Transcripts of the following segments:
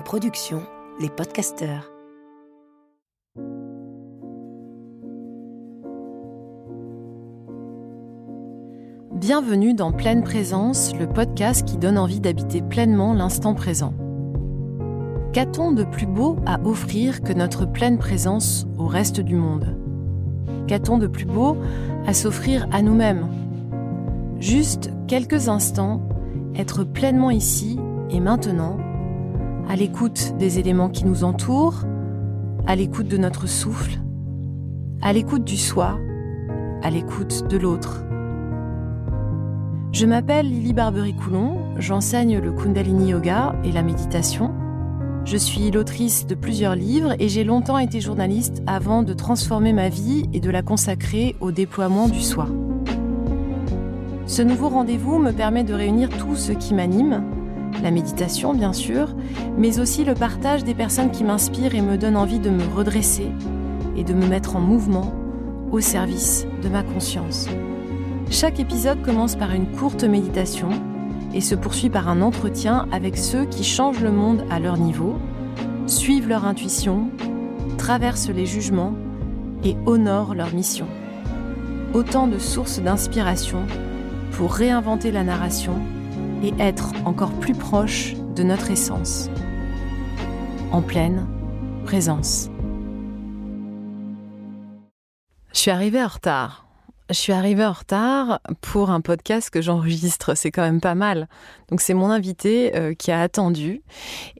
production, les podcasteurs. Bienvenue dans Pleine Présence, le podcast qui donne envie d'habiter pleinement l'instant présent. Qu'a-t-on de plus beau à offrir que notre pleine présence au reste du monde? Qu'a-t-on de plus beau à s'offrir à nous-mêmes? Juste quelques instants, être pleinement ici et maintenant, à l'écoute des éléments qui nous entourent, à l'écoute de notre souffle, à l'écoute du soi, à l'écoute de l'autre. Je m'appelle Lily Barbery-Coulon, j'enseigne le Kundalini Yoga et la méditation. Je suis l'autrice de plusieurs livres et j'ai longtemps été journaliste avant de transformer ma vie et de la consacrer au déploiement du soi. Ce nouveau rendez-vous me permet de réunir tout ce qui m'anime, la méditation bien sûr, mais aussi le partage des personnes qui m'inspirent et me donnent envie de me redresser et de me mettre en mouvement au service de ma conscience. Chaque épisode commence par une courte méditation et se poursuit par un entretien avec ceux qui changent le monde à leur niveau, suivent leur intuition, traversent les jugements et honorent leur mission. Autant de sources d'inspiration pour réinventer la narration et être encore plus proche de notre essence, en pleine présence. Je suis arrivée en retard. Je suis arrivée en retard pour un podcast que j'enregistre, c'est quand même pas mal. Donc c'est mon invité euh, qui a attendu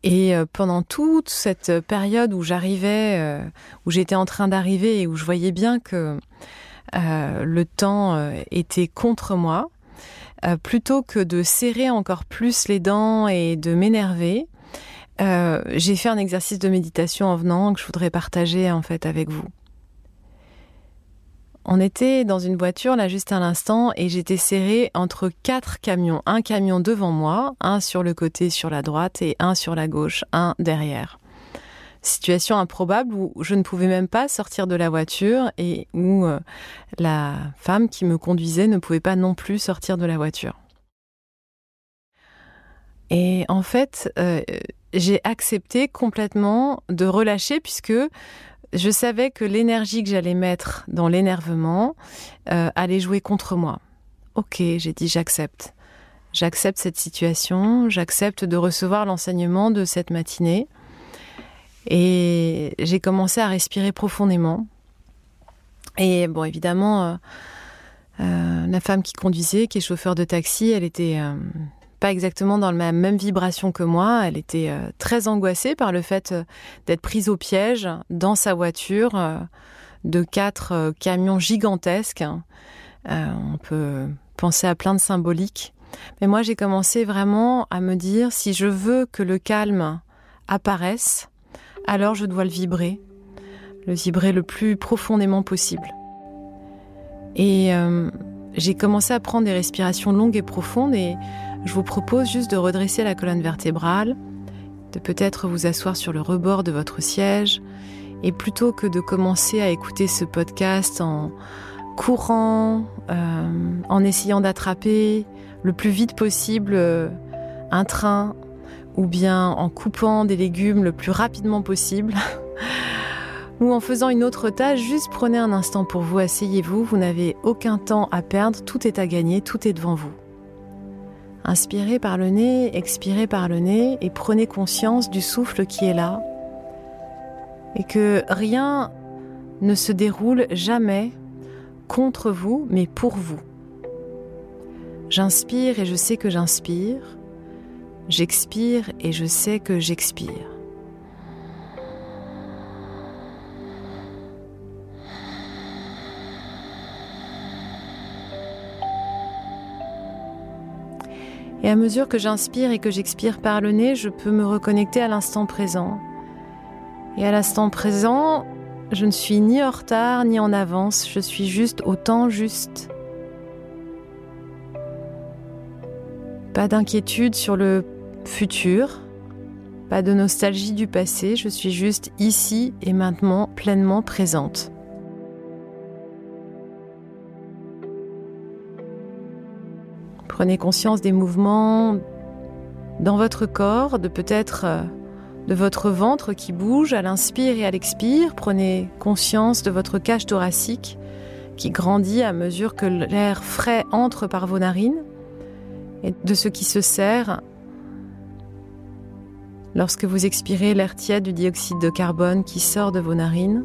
et euh, pendant toute cette période où j'arrivais, euh, où j'étais en train d'arriver et où je voyais bien que le temps était contre moi, plutôt que de serrer encore plus les dents et de m'énerver, j'ai fait un exercice de méditation en venant que je voudrais partager en fait avec vous. On était dans une voiture là juste à l'instant et j'étais serrée entre quatre camions. Un camion devant moi, un sur le côté sur la droite et un sur la gauche, un derrière. Situation improbable où je ne pouvais même pas sortir de la voiture et où euh, la femme qui me conduisait ne pouvait pas non plus sortir de la voiture. Et en fait, euh, j'ai accepté complètement de relâcher puisque je savais que l'énergie que j'allais mettre dans l'énervement euh, allait jouer contre moi. Ok, j'ai dit j'accepte. J'accepte cette situation, j'accepte de recevoir l'enseignement de cette matinée. Et j'ai commencé à respirer profondément. Et bon, évidemment, euh, euh, la femme qui conduisait, qui est chauffeur de taxi, elle était pas exactement dans la même vibration que moi. Elle était euh, très angoissée par le fait euh, d'être prise au piège dans sa voiture euh, de quatre camions gigantesques. on peut penser à plein de symboliques. Mais moi, j'ai commencé vraiment à me dire, si je veux que le calme apparaisse, alors je dois le vibrer, le vibrer le plus profondément possible. Et j'ai commencé à prendre des respirations longues et profondes et je vous propose juste de redresser la colonne vertébrale, de peut-être vous asseoir sur le rebord de votre siège et plutôt que de commencer à écouter ce podcast en courant, euh, en essayant d'attraper le plus vite possible euh, un train ou bien en coupant des légumes le plus rapidement possible. ou en faisant une autre tâche, juste prenez un instant pour vous, asseyez-vous, vous n'avez aucun temps à perdre, tout est à gagner, tout est devant vous. Inspirez par le nez, expirez par le nez et prenez conscience du souffle qui est là. Et que rien ne se déroule jamais contre vous, mais pour vous. J'inspire et je sais que j'inspire. J'expire et je sais que j'expire. Et à mesure que j'inspire et que j'expire par le nez, je peux me reconnecter à l'instant présent. Et à l'instant présent, je ne suis ni en retard ni en avance, je suis juste au temps juste. Pas d'inquiétude sur le futur, pas de nostalgie du passé, je suis juste ici et maintenant pleinement présente. Prenez conscience des mouvements dans votre corps, de peut-être euh, de votre ventre qui bouge à l'inspire et à l'expire. Prenez conscience de votre cage thoracique qui grandit à mesure que l'air frais entre par vos narines et de ce qui se serre lorsque vous expirez l'air tiède du dioxyde de carbone qui sort de vos narines.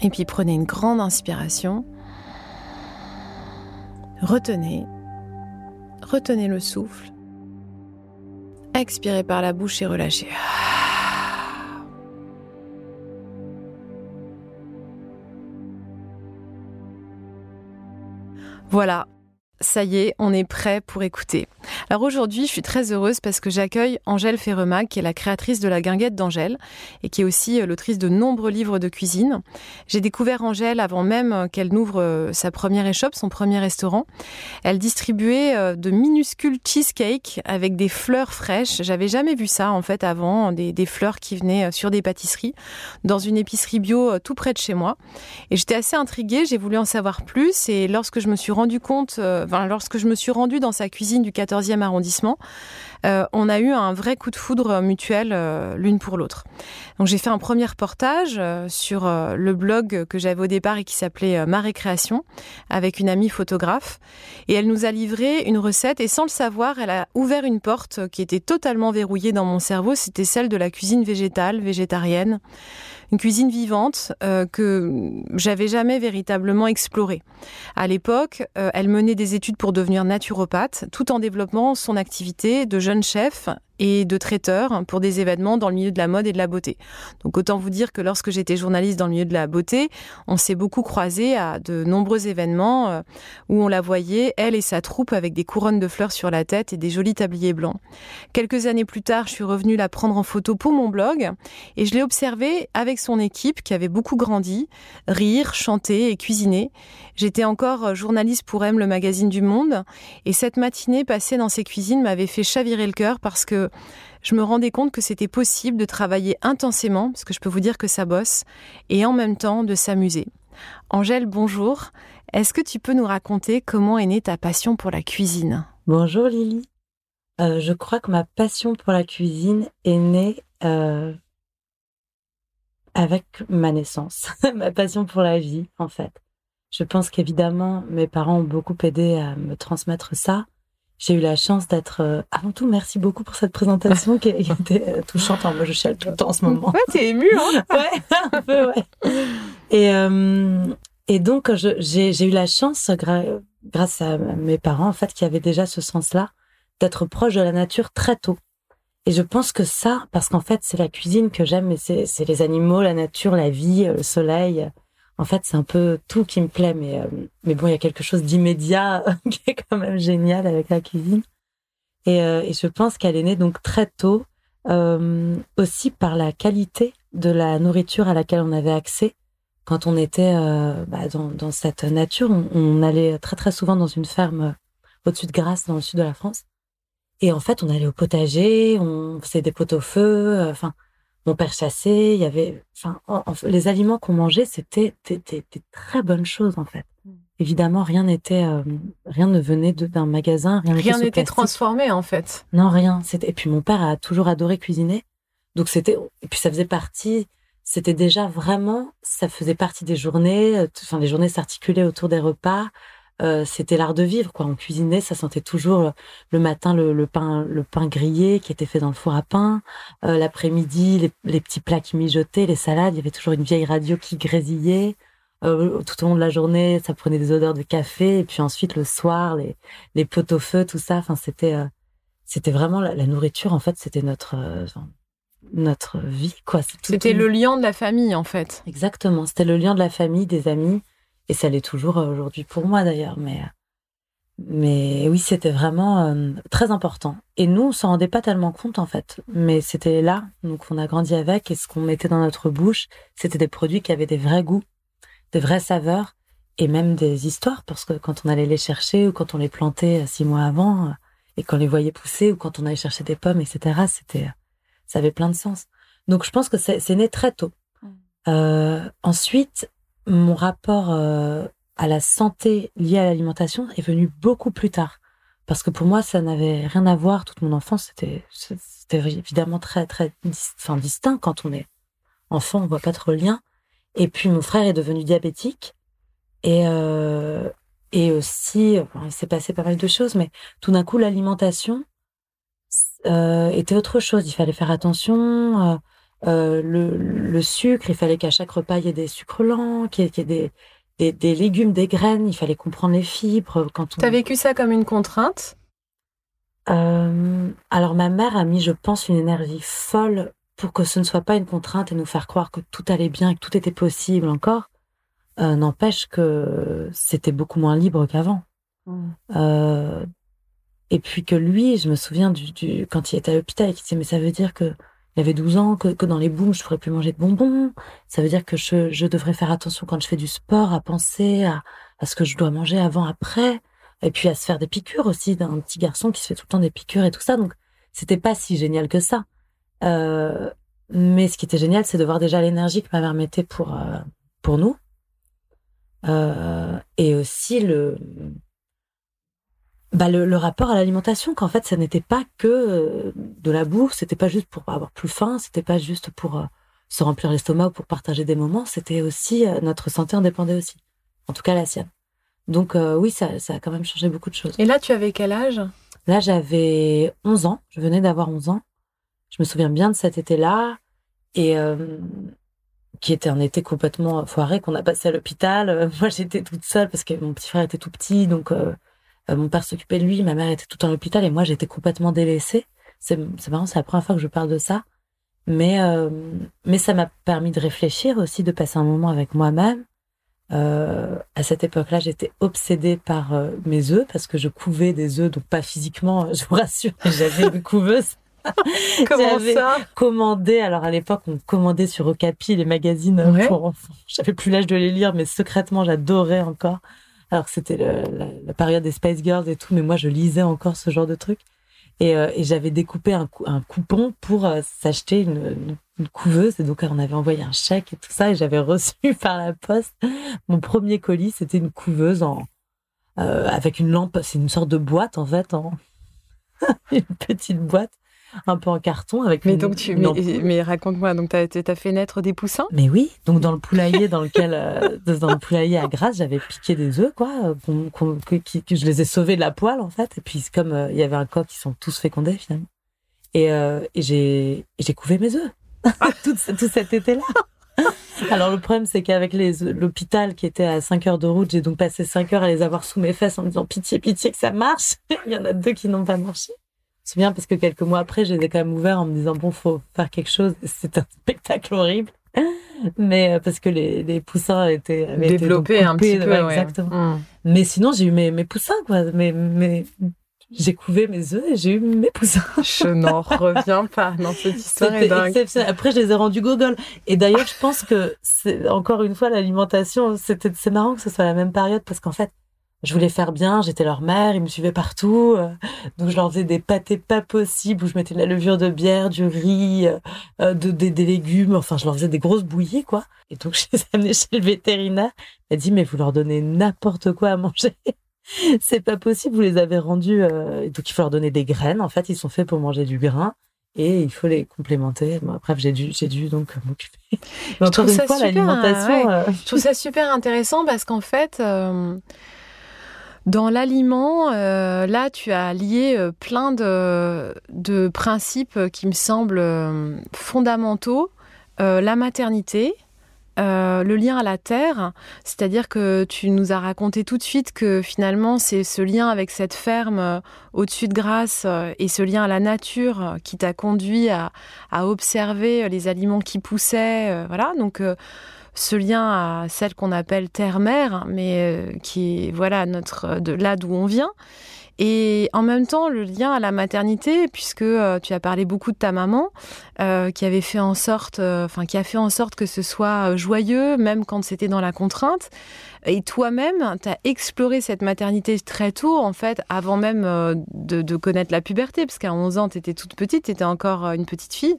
Et puis prenez une grande inspiration. Retenez. Retenez le souffle. Expirez par la bouche et relâchez. Voilà, ça y est, on est prêt pour écouter. Alors aujourd'hui, je suis très heureuse parce que j'accueille Angèle Ferremac, qui est la créatrice de la guinguette d'Angèle et qui est aussi euh, l'autrice de nombreux livres de cuisine. J'ai découvert Angèle avant même euh, qu'elle n'ouvre euh, sa première échoppe, son premier restaurant. Elle distribuait de minuscules cheesecakes avec des fleurs fraîches. J'avais jamais vu ça en fait avant, des, des fleurs qui venaient sur des pâtisseries dans une épicerie bio tout près de chez moi. Et j'étais assez intriguée, j'ai voulu en savoir plus et lorsque je me suis rendu compte lorsque je me suis rendue dans sa cuisine du 14e arrondissement, euh, on a eu un vrai coup de foudre mutuel euh, l'une pour l'autre. Donc j'ai fait un premier reportage euh, sur le blog que j'avais au départ et qui s'appelait Ma récréation avec une amie photographe. Et elle nous a livré une recette et sans le savoir, elle a ouvert une porte qui était totalement verrouillée dans mon cerveau, c'était celle de la cuisine végétale, végétarienne une cuisine vivante euh, que j'avais jamais véritablement explorée. À l'époque, euh, elle menait des études pour devenir naturopathe, tout en développant son activité de jeune chef et de traiteur pour des événements dans le milieu de la mode et de la beauté. Donc autant vous dire que lorsque j'étais journaliste dans le milieu de la beauté, on s'est beaucoup croisé à de nombreux événements euh, où on la voyait, elle et sa troupe, avec des couronnes de fleurs sur la tête et des jolis tabliers blancs. Quelques années plus tard, je suis revenue la prendre en photo pour mon blog et je l'ai observée avec son équipe qui avait beaucoup grandi, rire, chanter et cuisiner. J'étais encore journaliste pour M, le magazine du Monde, et cette matinée passée dans ses cuisines m'avait fait chavirer le cœur parce que je me rendais compte que c'était possible de travailler intensément, parce que je peux vous dire que ça bosse, et en même temps de s'amuser. Angèle, bonjour. Est-ce que tu peux nous raconter comment est née ta passion pour la cuisine? Bonjour Lily. Euh, je crois que ma passion pour la cuisine est née euh, avec ma naissance, ma passion pour la vie en fait. Je pense qu'évidemment mes parents ont beaucoup aidé à me transmettre ça, j'ai eu la chance d'être. Euh, avant tout, merci beaucoup pour cette présentation qui, était euh, touchante. moi, je chiale tout le temps en ce moment. Ouais, t'es émue, hein Ouais, un peu, ouais. Et, euh, et donc, j'ai eu la chance, grâce à mes parents, en fait, qui avaient déjà ce sens-là, d'être proche de la nature très tôt. Et je pense que ça, parce qu'en fait, c'est la cuisine que j'aime, mais c'est les animaux, la nature, la vie, le soleil en fait, c'est un peu tout qui me plaît, mais, euh, mais bon, il y a quelque chose d'immédiat qui est quand même génial avec la cuisine. Et, euh, je pense qu'elle est née donc très tôt, euh, aussi par la qualité de la nourriture à laquelle on avait accès. Quand on était bah, dans, dans, cette nature, on, on, allait très très souvent dans une ferme au-dessus de Grasse, dans le sud de la France. Et en fait, on allait au potager, on faisait des pots au feu, enfin, mon père chassait, il y avait, enfin, les aliments qu'on mangeait, c'était des, très bonnes choses en fait. Mm. Évidemment, rien n'était, euh, rien ne venait d'un magasin, rien n'était transformé en fait. Non, rien. Et puis mon père a toujours adoré cuisiner, donc c'était et puis ça faisait partie. C'était déjà vraiment, ça faisait partie des journées. Euh, enfin, les journées s'articulaient autour des repas. Euh, c'était l'art de vivre quoi. On cuisinait ça sentait toujours le matin le, pain le pain grillé qui était fait dans le four à pain. Euh, l'après-midi les, petits plats qui mijotaient les salades il y avait toujours une vieille radio qui grésillait. Euh, tout au long de la journée ça prenait des odeurs de café. Et puis ensuite le soir les les pots au feu tout ça. Enfin c'était c'était vraiment la, nourriture en fait c'était notre notre vie quoi. C'était le lien de la famille en fait. Exactement. C'était le lien de la famille des amis et ça l'est toujours euh, aujourd'hui pour moi d'ailleurs. Mais, mais oui, c'était vraiment euh, très important. Et nous, on s'en rendait pas tellement compte en fait. Mais c'était là, donc on a grandi avec. Et ce qu'on mettait dans notre bouche, c'était des produits qui avaient des vrais goûts, des vraies saveurs et même des histoires. Parce que quand on allait les chercher ou quand on les plantait euh, six mois avant et qu'on les voyait pousser ou quand on allait chercher des pommes, etc., c'était, ça avait plein de sens. Donc je pense que c'est né très tôt. Mmh. Euh, ensuite, mon rapport euh, à la santé liée à l'alimentation est venu beaucoup plus tard. parce que pour moi, ça n'avait rien à voir. Toute mon enfance, c'était, c'était évidemment très, très, enfin, distinct. Quand on est enfant, on voit pas trop le lien. Et puis, mon frère est devenu diabétique. Et, euh, et aussi, il s'est passé pas mal de choses, mais tout d'un coup, l'alimentation euh, était autre chose. Il fallait faire attention. Euh, le, le, sucre, il fallait qu'à chaque repas, il y ait des sucres lents, qu'il y ait, des, des, des, légumes, des graines. Il fallait comprendre les fibres. Quand on... as vécu ça comme une contrainte? Euh, Alors, ma mère a mis, je pense, une énergie folle pour que ce ne soit pas une contrainte et nous faire croire que tout allait bien, que tout était possible encore. Euh, n'empêche que c'était beaucoup moins libre qu'avant. Mmh. Euh, et puis que lui, je me souviens du, du quand il était à l'hôpital, il disait mais ça veut dire que il avait 12 ans, que, que dans les booms, je pourrais plus manger de bonbons. Ça veut dire que je, je devrais faire attention quand je fais du sport, à penser à, à ce que je dois manger avant, après. Et puis à se faire des piqûres aussi d'un petit garçon qui se fait tout le temps des piqûres et tout ça. Donc, c'était pas si génial que ça. Euh, mais ce qui était génial, c'est de voir déjà l'énergie que ma mère mettait pour, euh, pour nous. Euh, et aussi le, bah le, le, rapport à l'alimentation, qu'en fait, ça n'était pas que euh, de la bouffe, c'était pas juste pour avoir plus faim, c'était pas juste pour euh, se remplir l'estomac ou pour partager des moments, c'était aussi notre santé en dépendait aussi, en tout cas la sienne. Donc oui, ça, ça a quand même changé beaucoup de choses. Et là, tu avais quel âge? Là, j'avais 11 ans, je venais d'avoir 11 ans. Je me souviens bien de cet été-là. Et qui était un été complètement foiré qu'on a passé à l'hôpital. Euh, moi, j'étais toute seule parce que mon petit frère était tout petit, donc euh, euh, mon père s'occupait de lui, ma mère était tout en l'hôpital et moi, j'étais complètement délaissée. C'est marrant, c'est la première fois que je parle de ça, mais mais ça m'a permis de réfléchir aussi, de passer un moment avec moi-même. à cette époque-là, j'étais obsédée par mes œufs parce que je couvais des œufs, donc pas physiquement, je vous rassure, j'avais une couveuse. Comment ça? commandé. Alors à l'époque, on commandait sur Okapi les magazines euh, pour enfants. J'avais plus l'âge de les lire, mais secrètement, j'adorais encore. Alors c'était la, période des Spice Girls et tout, mais moi je lisais encore ce genre de trucs. Et, euh, et j'avais découpé un, coupon pour euh, s'acheter une, couveuse. Et donc on avait envoyé un chèque et tout ça. Et j'avais reçu par la poste mon premier colis. C'était une couveuse en avec une lampe. C'est une sorte de boîte en fait, une petite boîte un peu en carton avec mais donc tu mais, raconte-moi donc tu as, fait naître des poussins? Mais oui donc dans le poulailler dans lequel euh, dans le poulailler à Grasse j'avais piqué des œufs quoi que, je les ai sauvés de la poêle en fait. Et puis comme euh, il y avait un coq qui sont tous fécondés finalement. Et, euh, et j'ai j'ai couvé mes œufs. Tout, tout cet été là alors le problème c'est qu'avec l'hôpital qui était à 5 heures de route, j'ai donc passé 5 heures à les avoir sous mes fesses en me disant pitié, pitié que ça marche. Il y en a deux qui n'ont pas marché. C'est bien parce que quelques mois après, j'ai quand même ouvert en me disant bon, faut faire quelque chose. C'est un spectacle horrible, mais euh, parce que les, les poussins étaient développés un petit peu, exactement. Mm. Mais sinon, j'ai eu mes, mes poussins quoi. Mais mais j'ai couvé mes œufs et j'ai eu mes poussins. Je n'en reviens pas. Non, cette histoire est dingue. Après, je les ai rendus Google. Et d'ailleurs, je pense que c'est encore une fois l'alimentation. C'était c'est marrant que ce soit la même période parce qu'en fait, je voulais faire bien, j'étais leur mère, ils me suivaient partout. Euh, donc je leur faisais des pâtés pas possibles où je mettais de la levure de bière, du riz, euh, euh, de, des, légumes, enfin je leur faisais des grosses bouillies quoi. Et donc je les ai amenés chez le vétérinaire. Elle dit mais vous leur donnez n'importe quoi à manger. C'est pas possible, vous les avez rendus donc il faut leur donner des graines en fait, ils sont faits pour manger du grain et il faut les complémenter. bref, j'ai dû, j'ai dû donc m'occuper. Je trouve ça super, l'alimentation. Je trouve ça super intéressant parce qu'en fait, dans l'aliment, euh, là, tu as lié euh, plein de, de, principes qui me semblent euh, fondamentaux. la maternité, le lien à la terre, c'est-à-dire que tu nous as raconté tout de suite que finalement c'est ce lien avec cette ferme au-dessus de Grasse et ce lien à la nature qui t'a conduit à, à, observer les aliments qui poussaient, voilà. Donc ce lien à celle qu'on appelle terre-mère, mais euh, qui est voilà notre de là d'où on vient. Et en même temps, le lien à la maternité, puisque euh, tu as parlé beaucoup de ta maman, euh, qui avait fait en sorte, enfin qui a fait en sorte que ce soit joyeux, même quand c'était dans la contrainte. Et toi-même, tu as exploré cette maternité très tôt, en fait, avant même de, de connaître la puberté, parce qu'à 11 ans, tu étais toute petite, tu étais encore une petite fille.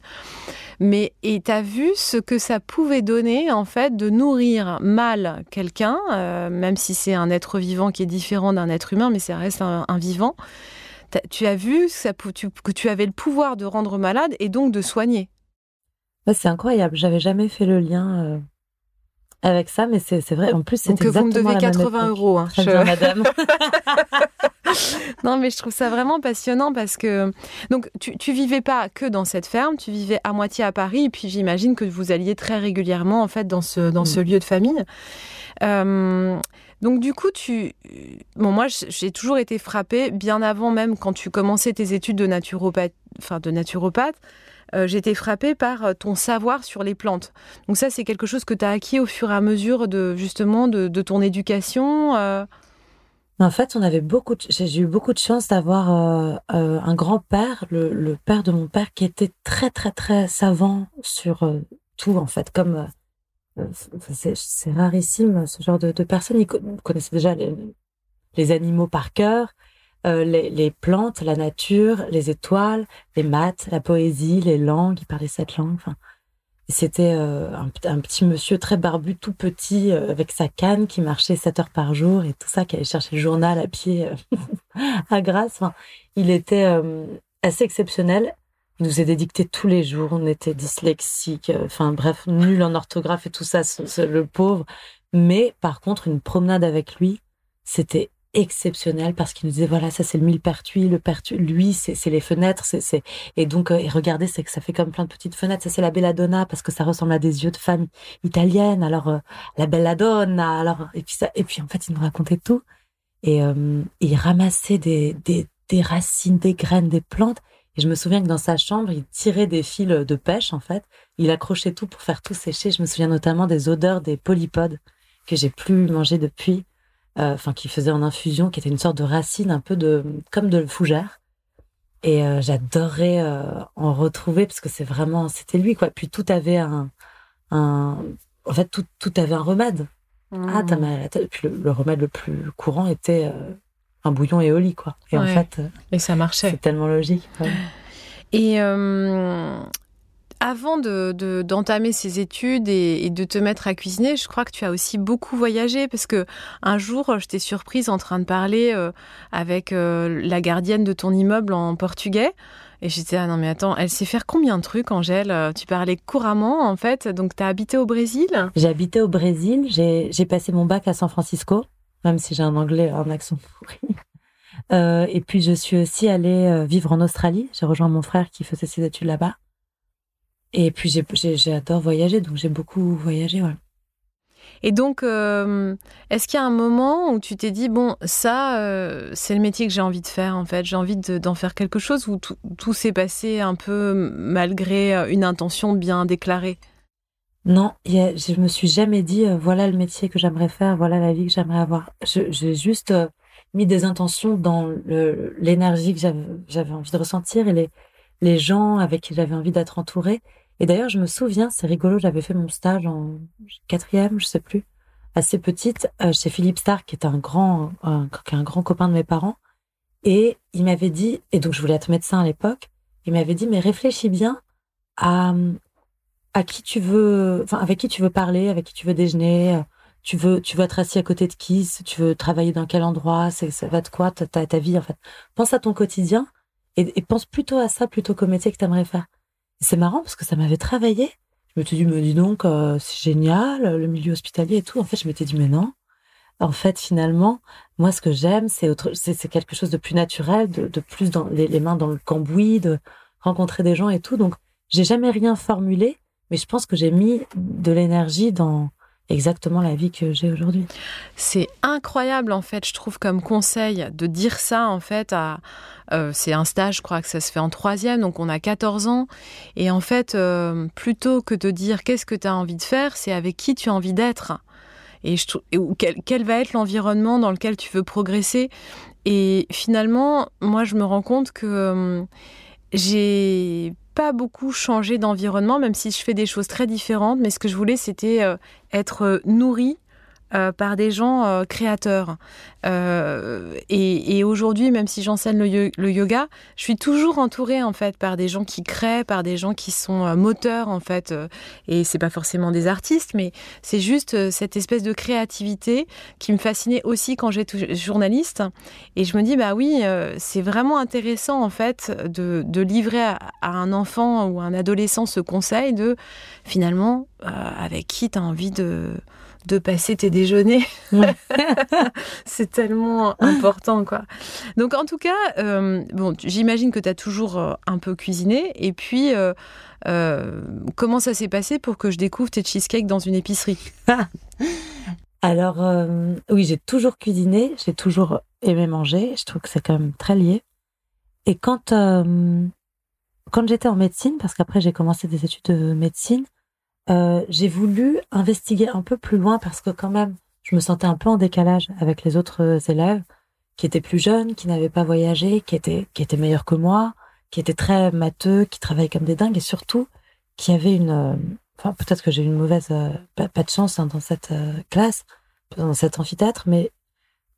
Mais et tu as vu ce que ça pouvait donner en fait de nourrir mal quelqu'un, euh, même si c'est un être vivant qui est différent d'un être humain, mais ça reste un, vivant. tu as vu que tu avais le pouvoir de rendre malade et donc de soigner. c'est incroyable. J'avais jamais fait le lien euh, avec ça, mais c'est vrai. En plus, c'est exactement vous me devez 80 euros. Hein, madame. non, mais je trouve ça vraiment passionnant parce que donc tu, tu vivais pas que dans cette ferme, tu vivais à moitié à Paris, et puis j'imagine que vous alliez très régulièrement en fait dans ce dans ce mm. lieu de famille. Euh, donc du coup, tu, bon moi j'ai toujours été frappée bien avant même quand tu commençais tes études de naturopathe, enfin de naturopathe. Euh, j'étais frappée par euh, ton savoir sur les plantes. Donc ça, c'est quelque chose que tu as acquis au fur et à mesure de justement de, ton éducation. Euh? En fait, on avait beaucoup. J'ai eu beaucoup de chance d'avoir un grand-père, le, père de mon père, qui était très très très savant sur tout en fait. Comme c'est rarissime ce genre de, personnes. Il connaissait déjà les animaux par cœur. Euh, les, plantes, la nature, les étoiles, les maths, la poésie, les langues. Il parlait sept langues. Enfin, c'était euh, un, petit monsieur très barbu, tout petit, euh, avec sa canne, qui marchait sept heures par jour et tout ça, qui allait chercher le journal à pied à Grasse. Enfin, il était assez exceptionnel. Il nous aidait dicté tous les jours. On était dyslexique, enfin bref, nul en orthographe et tout ça, le pauvre. Mais par contre, une promenade avec lui, c'était exceptionnel parce qu'il nous disait voilà ça c'est le millepertuis le pertuis lui c'est les fenêtres c'est et donc euh, et regardez c'est que ça fait comme plein de petites fenêtres. Ça c'est la belladonna parce que ça ressemble à des yeux de femme italienne. Alors euh, la belladonna alors et puis ça et puis en fait il nous racontait tout. Et, euh, il ramassait des, des des racines des graines des plantes. Et je me souviens que dans sa chambre il tirait des fils de pêche en fait. Il accrochait tout pour faire tout sécher. Je me souviens notamment des odeurs des polypodes que j'ai plus mangé depuis enfin qui faisait en infusion, qui était une sorte de racine un peu de comme de fougère. Et euh, j'adorais euh, en retrouver parce que c'est vraiment c'était lui quoi. Puis tout avait un, un en fait tout, tout avait un remède. Ah t'as mmh. mal à la tête. Puis le, remède le plus courant était un bouillon éoli quoi. Et en fait et ça marchait. C'est tellement logique. Et avant de, d'entamer ces études et, de te mettre à cuisiner, je crois que tu as aussi beaucoup voyagé parce que un jour, je t'ai surprise en train de parler euh, avec euh, la gardienne de ton immeuble en portugais. Et j'étais, ah non mais attends, elle sait faire combien de trucs, Angèle? Euh, Tu parlais couramment en fait, donc tu as habité au Brésil? J'ai habité au Brésil, j'ai, passé mon bac à San Francisco, même si j'ai un anglais, un accent pourri. et puis je suis aussi allée vivre en Australie, j'ai rejoint mon frère qui faisait ses études là-bas. Et puis j'adore voyager, donc j'ai beaucoup voyagé. Ouais. Et donc, euh, est-ce qu'il y a un moment où tu t'es dit, bon, ça, euh, c'est le métier que j'ai envie de faire, en fait, j'ai envie d'en faire quelque chose, ou tout, s'est passé un peu malgré euh, une intention bien déclarée? Non, a, je me suis jamais dit, voilà le métier que j'aimerais faire, voilà la vie que j'aimerais avoir. J'ai juste mis des intentions dans l'énergie que j'avais envie de ressentir et les, les gens avec qui j'avais envie d'être entourée. Et d'ailleurs, je me souviens, c'est rigolo, j'avais fait mon stage en quatrième, je sais plus, assez petite, euh, chez Philippe Starr, qui est un grand, un, grand copain de mes parents. Et il m'avait dit, et donc je voulais être médecin à l'époque, il m'avait dit, mais réfléchis bien à, à qui tu veux, enfin, avec qui tu veux parler, avec qui tu veux déjeuner, euh, tu veux, tu veux être assis à côté de qui, tu veux travailler dans quel endroit, ça va de quoi, ta, ta, vie, en fait. Pense à ton quotidien et, et pense plutôt à ça plutôt qu'au métier que tu aimerais faire. C'est marrant parce que ça m'avait travaillé. Je me suis dit, me dis donc, euh, c'est génial, le milieu hospitalier et tout. En fait, je m'étais dit, mais non. En fait, finalement, moi, ce que j'aime, c'est autre, c'est quelque chose de plus naturel, de, plus dans les, mains dans le cambouis, de rencontrer des gens et tout. Donc, j'ai jamais rien formulé, mais je pense que j'ai mis de l'énergie dans exactement la vie que j'ai aujourd'hui. C'est incroyable en fait, je trouve comme conseil de dire ça en fait euh, c'est un stage, je crois que ça se fait en troisième, donc on a 14 ans. Et en fait, euh, plutôt que de dire qu'est-ce que tu as envie de faire, c'est avec qui tu as envie d'être. Et, je, quel, quel va être l'environnement dans lequel tu veux progresser. Et finalement, moi, je me rends compte que euh, j'ai pas beaucoup changé d'environnement, même si je fais des choses très différentes. Mais ce que je voulais, c'était euh, être euh, nourrie euh, par des gens euh, créateurs. Euh, et, aujourd'hui, même si j'enseigne le, yoga, je suis toujours entourée en fait par des gens qui créent, par des gens qui sont moteurs en fait. et c'est pas forcément des artistes, mais c'est juste cette espèce de créativité qui me fascinait aussi quand j'étais journaliste. Et je me dis bah oui, c'est vraiment intéressant en fait de, livrer à, un enfant ou un adolescent ce conseil de finalement avec qui tu as envie de de passer tes déjeuners. c'est tellement important, quoi. Donc, en tout cas, euh, bon, j'imagine que tu as toujours euh, un peu cuisiné. Et puis, euh, comment ça s'est passé pour que je découvre tes cheesecakes dans une épicerie? Alors, oui, j'ai toujours cuisiné, j'ai toujours aimé manger. Je trouve que c'est quand même très lié. Et quand, quand j'étais en médecine, parce qu'après j'ai commencé des études de médecine, euh, j'ai voulu investiguer un peu plus loin parce que quand même, je me sentais un peu en décalage avec les autres élèves qui étaient plus jeunes, qui n'avaient pas voyagé, qui étaient, qui étaient meilleurs que moi, qui étaient très matheux, qui travaillaient comme des dingues et surtout qui avaient une, euh, enfin peut-être que j'ai eu une mauvaise, euh, pas, de chance hein, dans cette classe, dans cet amphithéâtre, mais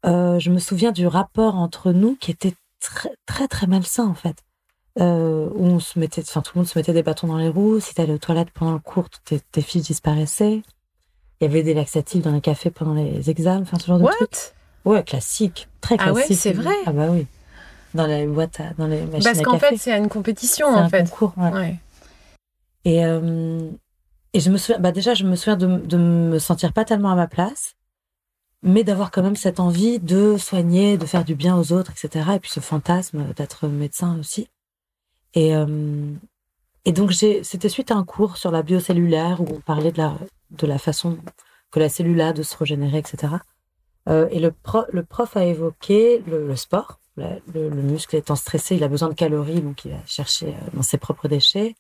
je me souviens du rapport entre nous qui était très très très malsain en fait euh, où on se mettait, enfin tout le monde se mettait des bâtons dans les roues. Si t'allais aux toilettes pendant le cours, tes, tes fiches disparaissaient. Il y avait des laxatifs dans les cafés pendant les examens, enfin ce genre de trucs. Ouais, classique, très classique. Ah ouais, c'est vrai. Ah bah oui. Dans les boîtes, dans les machines Parce qu'en fait, c'est une compétition en un fait. Concours, ouais. Et euh, et je me souviens, bah déjà, je me souviens de, de me sentir pas tellement à ma place, mais d'avoir quand même cette envie de soigner, de faire du bien aux autres, etc. Et puis ce fantasme d'être médecin aussi. Et, euh, et donc, c'était suite à un cours sur la biocellulaire où on parlait de la, de la façon que la cellule a de se régénérer, etc. Euh, et le, le prof a évoqué le, sport. Le, le, muscle étant stressé, il a besoin de calories, donc il va chercher euh, dans ses propres déchets.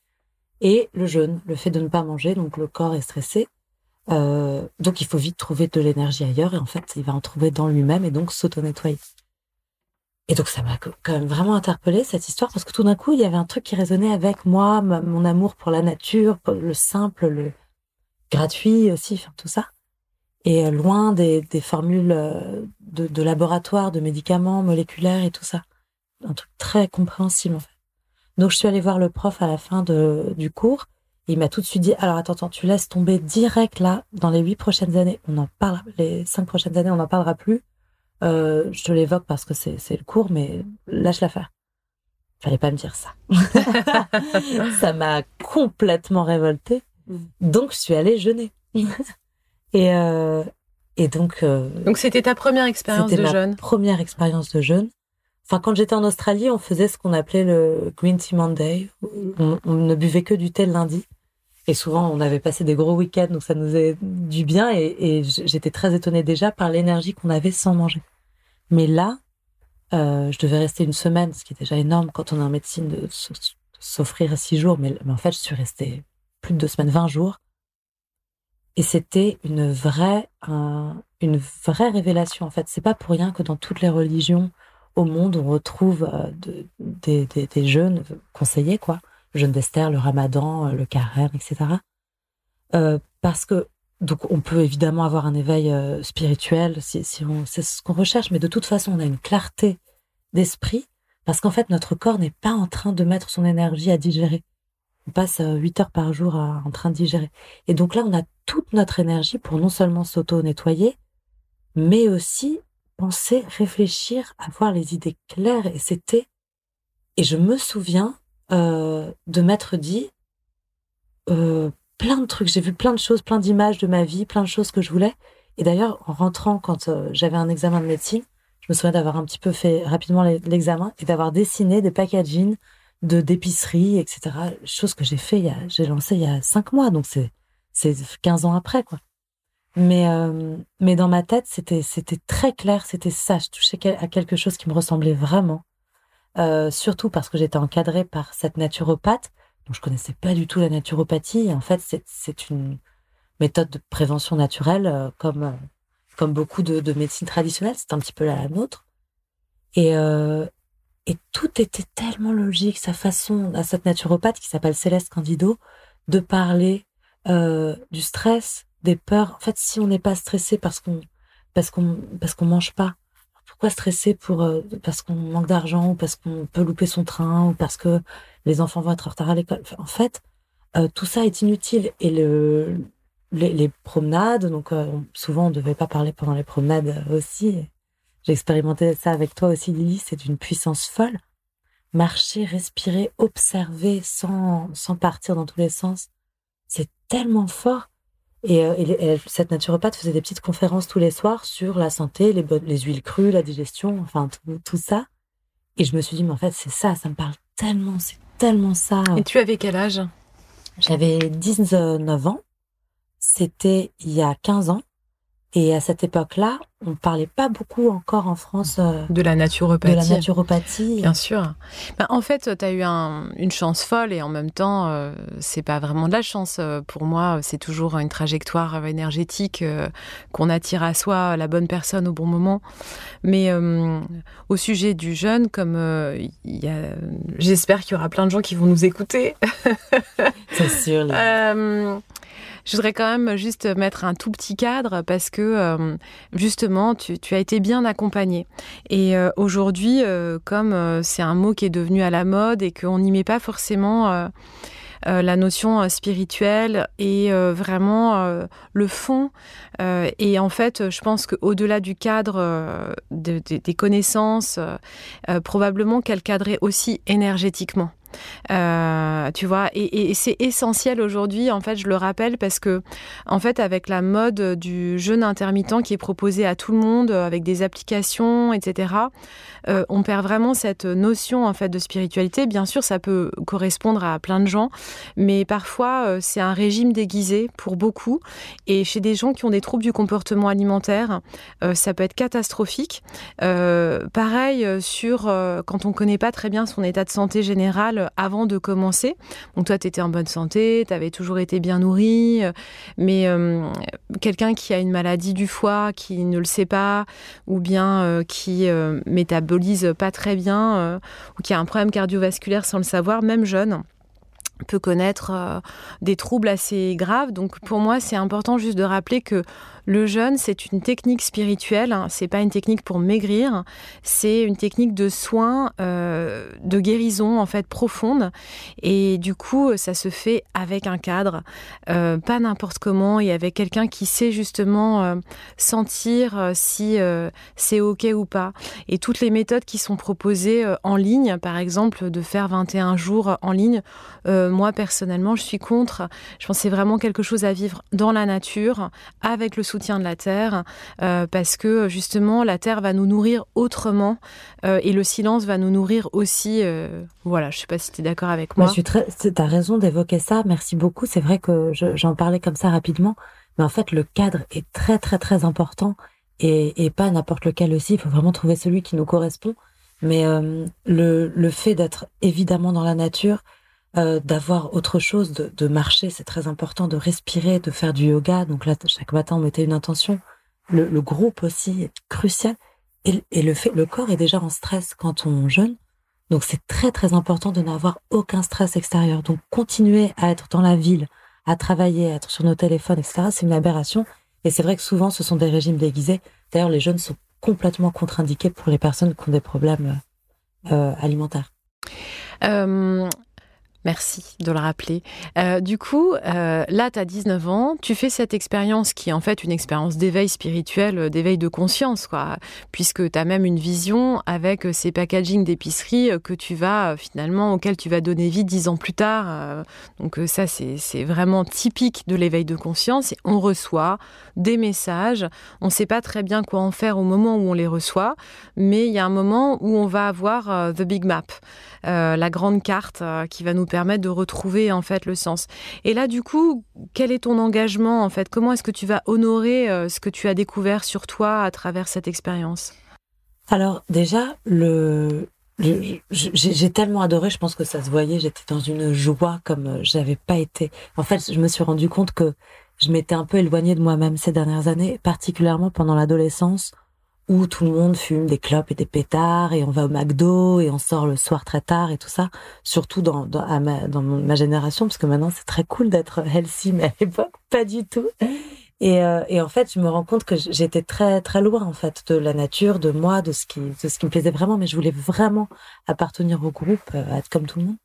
Et le jeûne, le fait de ne pas manger, donc le corps est stressé. Donc il faut vite trouver de l'énergie ailleurs et en fait il va en trouver dans lui-même et donc s'auto-nettoyer. Et donc ça m'a quand même vraiment interpellée cette histoire parce que tout d'un coup il y avait un truc qui résonnait avec moi, mon amour pour la nature, pour le simple, le gratuit aussi, enfin tout ça. Et euh, loin des, formules euh, de, de, laboratoire, de médicaments moléculaires et tout ça. Un truc très compréhensible en fait. Donc je suis allée voir le prof à la fin de, du cours. Et il m'a tout de suite dit alors attends, attends, tu laisses tomber direct là dans les huit prochaines années. On en parle, les cinq prochaines années, on n'en parlera plus euh, je te l'évoque parce que c'est le cours, mais lâche l'affaire. Fallait pas me dire ça. ça m'a complètement révoltée. Mm. Donc, je suis allée jeûner. et, euh, et donc. Euh, donc, c'était ta première expérience de jeûne Première expérience de jeûne. Enfin, quand j'étais en Australie, on faisait ce qu'on appelait le Green Tea Monday. On, on, ne buvait que du thé le lundi. Et souvent, on avait passé des gros week-ends, donc ça nous faisait du bien. Et, j'étais très étonnée déjà par l'énergie qu'on avait sans manger. Mais là, euh, je devais rester une semaine, ce qui est déjà énorme quand on est en médecine de s'offrir six jours. Mais, en fait, je suis restée plus de deux semaines, vingt jours. Et c'était une vraie, une vraie révélation. En fait, c'est pas pour rien que dans toutes les religions au monde, on retrouve euh, des, des, jeûnes conseillés, quoi le jeûne d'Esther, le ramadan, euh, le carême, etc. Euh, parce que donc on peut évidemment avoir un éveil euh, spirituel si, si c'est ce qu'on recherche, mais de toute façon on a une clarté d'esprit parce qu'en fait notre corps n'est pas en train de mettre son énergie à digérer. On passe 8 heures par jour en train de digérer. Et donc là on a toute notre énergie pour non seulement s'auto-nettoyer, mais aussi penser, réfléchir, avoir les idées claires. Et c'était, et je me souviens euh, de m'être dit euh, plein de trucs. J'ai vu plein de choses, plein d'images de ma vie, plein de choses que je voulais. Et d'ailleurs, en rentrant, quand euh, j'avais un examen de médecine, je me souviens d'avoir un petit peu fait rapidement l'examen et d'avoir dessiné des packaging de d'épicerie, etc. Chose que j'ai fait, j'ai lancé il y a cinq mois, donc c'est c'est 15 ans après, quoi. Mais mais dans ma tête, c'était c'était très clair, c'était ça. Je touchais à quelque chose qui me ressemblait vraiment. Euh, surtout parce que j'étais encadrée par cette naturopathe, donc je connaissais pas du tout la naturopathie. en fait, c'est une méthode de prévention naturelle, euh, comme euh, comme beaucoup de, de médecine traditionnelle. C'est un petit peu la, nôtre. Et et tout était tellement logique. Sa façon à cette naturopathe qui s'appelle Céleste Candido de parler du stress, des peurs. En fait, si on n'est pas stressé parce qu'on parce qu'on parce qu'on mange pas, pourquoi stresser pour euh, parce qu'on manque d'argent ou parce qu'on peut louper son train ou parce que les enfants vont être en retard à l'école? en fait, euh, tout ça est inutile et le les, promenades, donc euh, souvent on ne devait pas parler pendant les promenades aussi. J'ai expérimenté ça avec toi aussi, Lily. C'est d'une puissance folle. Marcher, respirer, observer sans sans partir dans tous les sens, c'est tellement fort. Et, euh, cette naturopathe faisait des petites conférences tous les soirs sur la santé, les, les huiles crues, la digestion, enfin tout, ça. Et je me suis dit, mais en fait, c'est ça, ça me parle tellement, c'est tellement ça. Et tu avais quel âge? J'avais 19 ans. C'était il y a 15 ans. Et à cette époque-là, on parlait pas beaucoup encore en France euh, de la naturopathie. De la naturopathie. Bien sûr. Ben, en fait, tu as eu une chance folle et en même temps, euh, c'est pas vraiment de la chance. Euh, pour moi, c'est toujours une trajectoire énergétique qu'on attire à soi la bonne personne au bon moment. Mais au sujet du jeune, comme il y a, j'espère qu'il y aura plein de gens qui vont nous écouter. c'est sûr. Je voudrais quand même juste mettre un tout petit cadre parce que euh, justement, tu, as été bien accompagné. Et euh, aujourd'hui, euh, comme c'est un mot qui est devenu à la mode et qu'on n'y met pas forcément la notion spirituelle et vraiment le fond. et en fait, je pense qu'au-delà du cadre des connaissances, probablement qu'elle cadrait aussi énergétiquement. Euh, tu vois, et, c'est essentiel aujourd'hui, en fait, je le rappelle, parce que, en fait, avec la mode du jeûne intermittent qui est proposé à tout le monde, avec des applications, etc., euh, on perd vraiment cette notion, en fait, de spiritualité. Bien sûr, ça peut correspondre à plein de gens, mais parfois, euh, c'est un régime déguisé pour beaucoup. Et chez des gens qui ont des troubles du comportement alimentaire, ça peut être catastrophique. pareil sur quand on connaît pas très bien son état de santé général avant de commencer. Donc toi, tu étais en bonne santé, tu avais toujours été bien nourri, euh, mais euh, quelqu'un qui a une maladie du foie, qui ne le sait pas, ou bien euh, qui métabolise pas très bien, ou qui a un problème cardiovasculaire sans le savoir, même jeune, peut connaître des troubles assez graves. Donc pour moi, c'est important juste de rappeler que le jeûne, c'est une technique spirituelle, hein. c'est pas une technique pour maigrir, c'est une technique de soin, euh, de guérison en fait profonde. Et du coup, ça se fait avec un cadre, euh, pas n'importe comment, et avec quelqu'un qui sait justement euh, sentir si c'est ok ou pas. Et toutes les méthodes qui sont proposées en ligne, par exemple, de faire 21 jours en ligne, moi personnellement, je suis contre. Je pense que c'est vraiment quelque chose à vivre dans la nature, avec le soutien de la terre, euh, parce que justement la terre va nous nourrir autrement euh, et le silence va nous nourrir aussi. Euh, voilà, je sais pas si tu es d'accord avec moi. moi tu as raison d'évoquer ça, merci beaucoup. C'est vrai que j'en parlais comme ça rapidement, mais en fait le cadre est très très très important et, et pas n'importe lequel aussi. Il faut vraiment trouver celui qui nous correspond. Mais le, le fait d'être évidemment dans la nature, euh, d'avoir autre chose, de, de marcher, c'est très important, de respirer, de faire du yoga. Donc là, chaque matin, on mettait une intention. Le, le groupe aussi est crucial. Et, et, le fait, le corps est déjà en stress quand on jeûne. Donc c'est très très important de n'avoir aucun stress extérieur. Donc continuer à être dans la ville, à travailler, à être sur nos téléphones, etc. C'est une aberration. Et c'est vrai que souvent ce sont des régimes déguisés. D'ailleurs, les jeunes sont complètement contre-indiqués pour les personnes qui ont des problèmes euh, alimentaires. Euh, Merci de le rappeler. Euh, du coup, euh, là, tu as 19 ans, tu fais cette expérience qui est en fait une expérience d'éveil spirituel, euh, d'éveil de conscience, quoi, puisque tu as même une vision avec ces packaging d'épicerie que tu vas finalement, auquel tu vas donner vie dix ans plus tard. donc ça, c'est vraiment typique de l'éveil de conscience. On reçoit des messages, on ne sait pas très bien quoi en faire au moment où on les reçoit, mais il y a un moment où on va avoir the big map, la grande carte qui va nous permettre de retrouver en fait le sens. Et là, du coup, quel est ton engagement en fait? Comment est-ce que tu vas honorer euh, ce que tu as découvert sur toi à travers cette expérience? Alors déjà, le, j'ai tellement adoré, je pense que ça se voyait, j'étais dans une joie comme j'avais pas été. En fait, je me suis rendu compte que je m'étais un peu éloignée de moi-même ces dernières années, particulièrement pendant l'adolescence, où tout le monde fume des clopes et des pétards et on va au McDo et on sort le soir très tard et tout ça. Surtout dans, ma, génération, parce que maintenant c'est très cool d'être healthy, mais à l'époque pas du tout. Et, euh, et, en fait, je me rends compte que j'étais très très loin en fait de la nature, de moi, de ce qui de ce qui me plaisait vraiment. Mais je voulais vraiment appartenir au groupe, euh, être comme tout le monde.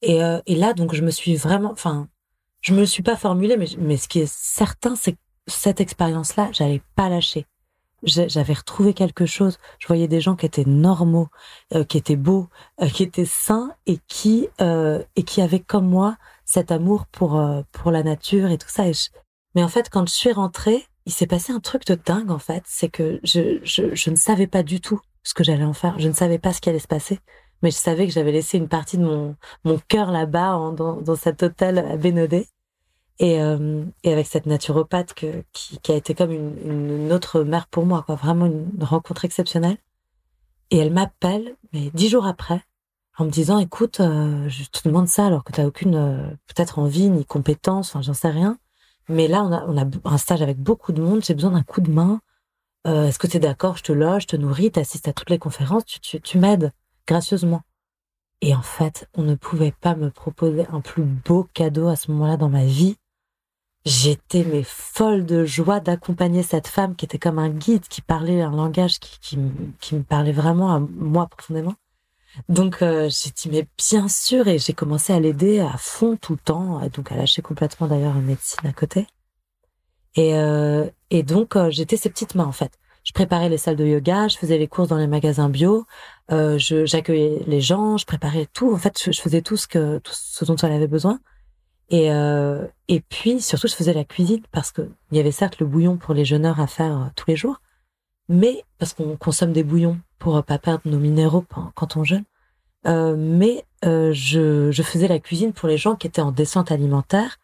Et, euh, et là, donc, je me suis vraiment, enfin, je me suis pas formulé, mais mais ce qui est certain, c'est que cette expérience-là, j'allais pas lâcher. J'avais retrouvé quelque chose. Je voyais des gens qui étaient normaux, euh, qui étaient beaux, euh, qui étaient sains et qui et qui avaient comme moi cet amour pour pour la nature et tout ça. Mais en fait, quand je suis rentrée, il s'est passé un truc de dingue, en fait. C'est que je, je, je ne savais pas du tout ce que j'allais en faire. Je ne savais pas ce qui allait se passer. Mais je savais que j'avais laissé une partie de mon, mon cœur là-bas, dans, dans cet hôtel à Bénodet. Et, euh, et avec cette naturopathe que, qui, qui a été comme une, une autre mère pour moi, quoi. Vraiment une rencontre exceptionnelle. Et elle m'appelle, mais dix jours après, en me disant, écoute, euh, je te demande ça alors que tu n'as aucune, euh, peut-être envie ni compétence, enfin, j'en sais rien. Mais là, on a, on a un stage avec beaucoup de monde, j'ai besoin d'un coup de main. Euh, Est-ce que tu es d'accord? Je te loge, je te nourris, tu assistes à toutes les conférences, tu, tu, tu m'aides gracieusement. Et en fait, on ne pouvait pas me proposer un plus beau cadeau à ce moment-là dans ma vie. J'étais mais folle de joie d'accompagner cette femme qui était comme un guide, qui parlait un langage qui, qui, qui me parlait vraiment à moi profondément. Donc euh, j'ai dit mais bien sûr et j'ai commencé à l'aider à fond tout le temps, donc à lâcher complètement d'ailleurs une médecine à côté. Et, euh, et donc euh, j'étais ses petites mains en fait. Je préparais les salles de yoga, je faisais les courses dans les magasins bio, euh, j'accueillais les gens, je préparais tout. En fait, je, je, faisais tout ce que tout ce dont elle avait besoin. Et euh, et puis surtout, je faisais la cuisine parce que il y avait certes le bouillon pour les jeûneurs à faire euh, tous les jours, mais parce qu'on consomme des bouillons pour pas perdre nos minéraux quand on jeûne. Euh, mais euh, je, je, faisais la cuisine pour les gens qui étaient en descente alimentaire,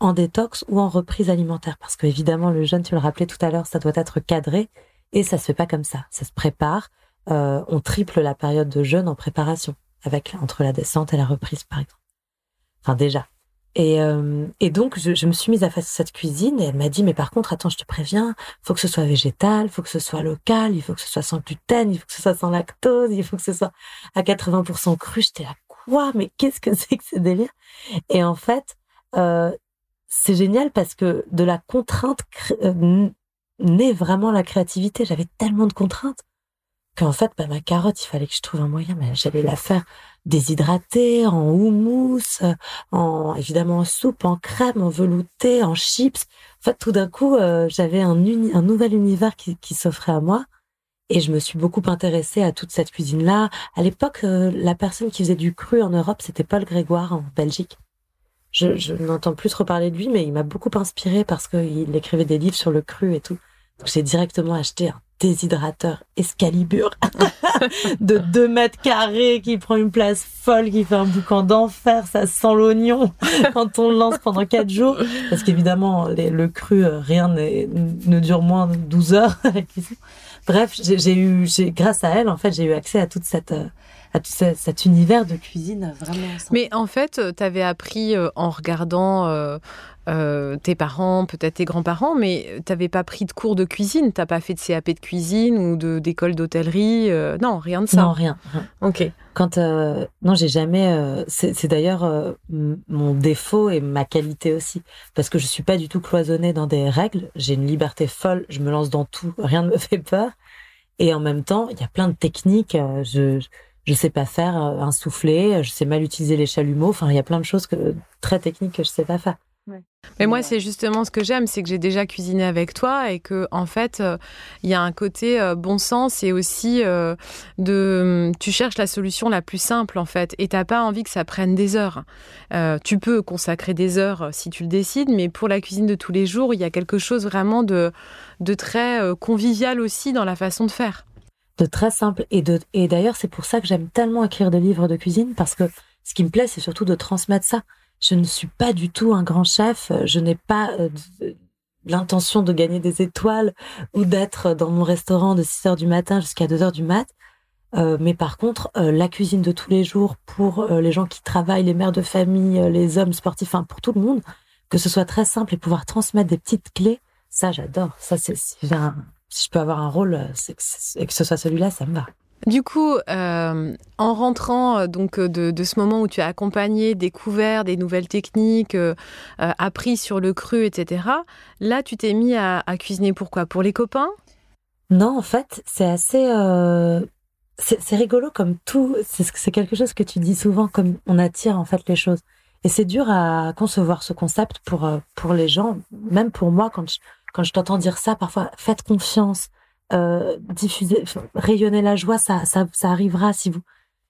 en détox ou en reprise alimentaire. Parce que évidemment, le jeûne, tu le rappelais tout à l'heure, ça doit être cadré et ça se fait pas comme ça. Ça se prépare. Euh, on triple la période de jeûne en préparation, avec entre la descente et la reprise, par exemple. Enfin déjà, et, euh, et donc, je, je, me suis mise à faire cette cuisine et elle m'a dit, mais par contre, attends, je te préviens, faut que ce soit végétal, faut que ce soit local, il faut que ce soit sans gluten, il faut que ce soit sans lactose, il faut que ce soit à 80% cru. J'étais là, quoi? Mais qu'est-ce que c'est que ce délire? Et en fait, euh, c'est génial parce que de la contrainte euh, naît vraiment la créativité. J'avais tellement de contraintes qu'en fait, bah, ma carotte, il fallait que je trouve un moyen, mais j'allais la faire déshydratée, en houmous, en évidemment en soupe, en crème, en velouté, en chips. En fait, tout d'un coup, euh, j'avais un, un nouvel univers qui, qui s'offrait à moi. Et je me suis beaucoup intéressée à toute cette cuisine-là. À l'époque, euh, la personne qui faisait du cru en Europe, c'était Paul Grégoire en Belgique. Je, je n'entends plus trop parler de lui, mais il m'a beaucoup inspiré parce qu'il écrivait des livres sur le cru et tout. Donc j'ai directement acheté un déshydrateur Excalibur de 2 mètres carrés qui prend une place folle, qui fait un boucan d'enfer, ça sent l'oignon quand on le lance pendant 4 jours. Parce qu'évidemment, le cru, euh, rien ne dure moins de 12 heures Bref, j'ai eu, grâce à elle, en fait, j'ai eu accès à toute cette euh, à tout cet univers de cuisine vraiment. Mais en fait, tu avais appris euh, en regardant euh, tes parents, peut-être tes grands-parents, mais tu n'avais pas pris de cours de cuisine, tu n'as pas fait de CAP de cuisine ou d'école d'hôtellerie, euh, non, rien de ça. Non, rien. Ok. Quand euh, non, j'ai jamais. Euh, c'est d'ailleurs euh, mon défaut et ma qualité aussi, parce que je suis pas du tout cloisonnée dans des règles. J'ai une liberté folle, je me lance dans tout, rien ne me fait peur. Et en même temps, il y a plein de techniques. je je sais pas faire un soufflé, je sais mal utiliser les chalumeaux. Enfin, il y a plein de choses que, très techniques que je sais pas faire. Mais moi, c'est justement ce que j'aime, c'est que j'ai déjà cuisiné avec toi et que, en fait, euh, il y a un côté euh, bon sens et aussi euh, de. Tu cherches la solution la plus simple, en fait, et t'as pas envie que ça prenne des heures. tu peux consacrer des heures si tu le décides, mais pour la cuisine de tous les jours, il y a quelque chose vraiment de, de très convivial aussi dans la façon de faire. De très simple. Et, de, et d'ailleurs, c'est pour ça que j'aime tellement écrire des livres de cuisine, parce que ce qui me plaît, c'est surtout de transmettre ça je ne suis pas du tout un grand chef, je n'ai pas euh, l'intention de gagner des étoiles ou d'être dans mon restaurant de 6 heures du matin jusqu'à 2 heures du mat. Euh, mais par contre, euh, la cuisine de tous les jours pour les gens qui travaillent, les mères de famille, les hommes sportifs, enfin pour tout le monde, que ce soit très simple et pouvoir transmettre des petites clés, ça j'adore. Ça c'est si, si, je peux avoir un rôle, que, que ce soit celui-là, ça me va. Du coup, euh, en rentrant euh, donc de, de, ce moment où tu as accompagné, découvert des nouvelles techniques, euh, appris sur le cru, etc. Là, tu t'es mis à, à, cuisiner pourquoi Pour les copains? Non, en fait, c'est assez. Euh, c'est rigolo comme tout. C'est quelque chose que tu dis souvent, comme on attire en fait les choses. Et c'est dur à concevoir ce concept pour pour les gens, même pour moi quand quand je t'entends dire ça. Parfois, faites confiance euh, diffuser, rayonner la joie, ça, ça, ça arrivera si vous.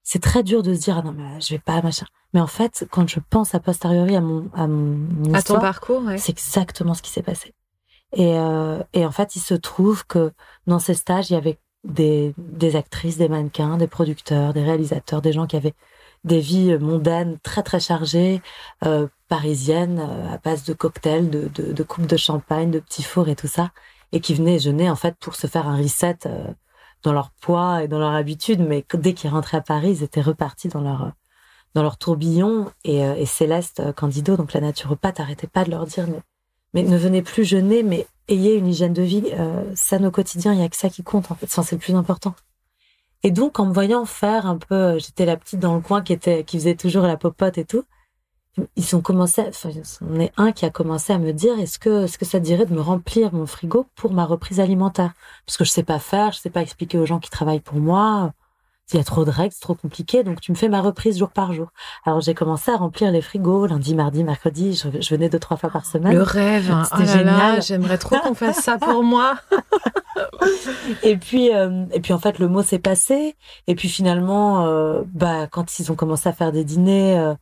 C'est très dur de se dire ah non mais je vais pas machin. Mais en fait, quand je pense à posteriori à mon à mon, à ton parcours, ouais. c'est exactement ce qui s'est passé. Et euh, et en fait, il se trouve que dans ces stages, il y avait des des actrices, des mannequins, des producteurs, des réalisateurs, des gens qui avaient des vies mondaines très très chargées, euh, parisiennes, euh, à base de cocktails, de, de, de coupes de champagne, de petits fours et tout ça et qui venaient jeûner en fait pour se faire un reset euh, dans leur poids et dans leur habitude. Mais dès qu'ils rentraient à Paris, ils étaient repartis dans leur dans leur tourbillon. Et, euh, et Céleste euh, Candido, donc la naturopathe, arrêtait pas de leur dire mais, mais ne venez plus jeûner, mais ayez une hygiène de vie euh, saine au quotidien. Il y a que ça qui compte en fait. Enfin, c'est le plus important. Et donc en me voyant faire un peu, j'étais la petite dans le coin qui était qui faisait toujours la popote et tout ils ont commencé, enfin, on est un qui a commencé à me dire est-ce que, est-ce que ça dirait de me remplir mon frigo pour ma reprise alimentaire? Parce que je sais pas faire, je sais pas expliquer aux gens qui travaillent pour moi. Il y a trop de règles, c'est trop compliqué, donc tu me fais ma reprise jour par jour. Alors j'ai commencé à remplir les frigos lundi, mardi, mercredi. Je, venais deux trois fois par semaine. Le rêve, hein. c'était oh génial. J'aimerais trop qu'on fasse ça pour moi. et puis euh, et puis en fait le mot s'est passé. Et puis finalement, euh, bah quand ils ont commencé à faire des dîners. Euh,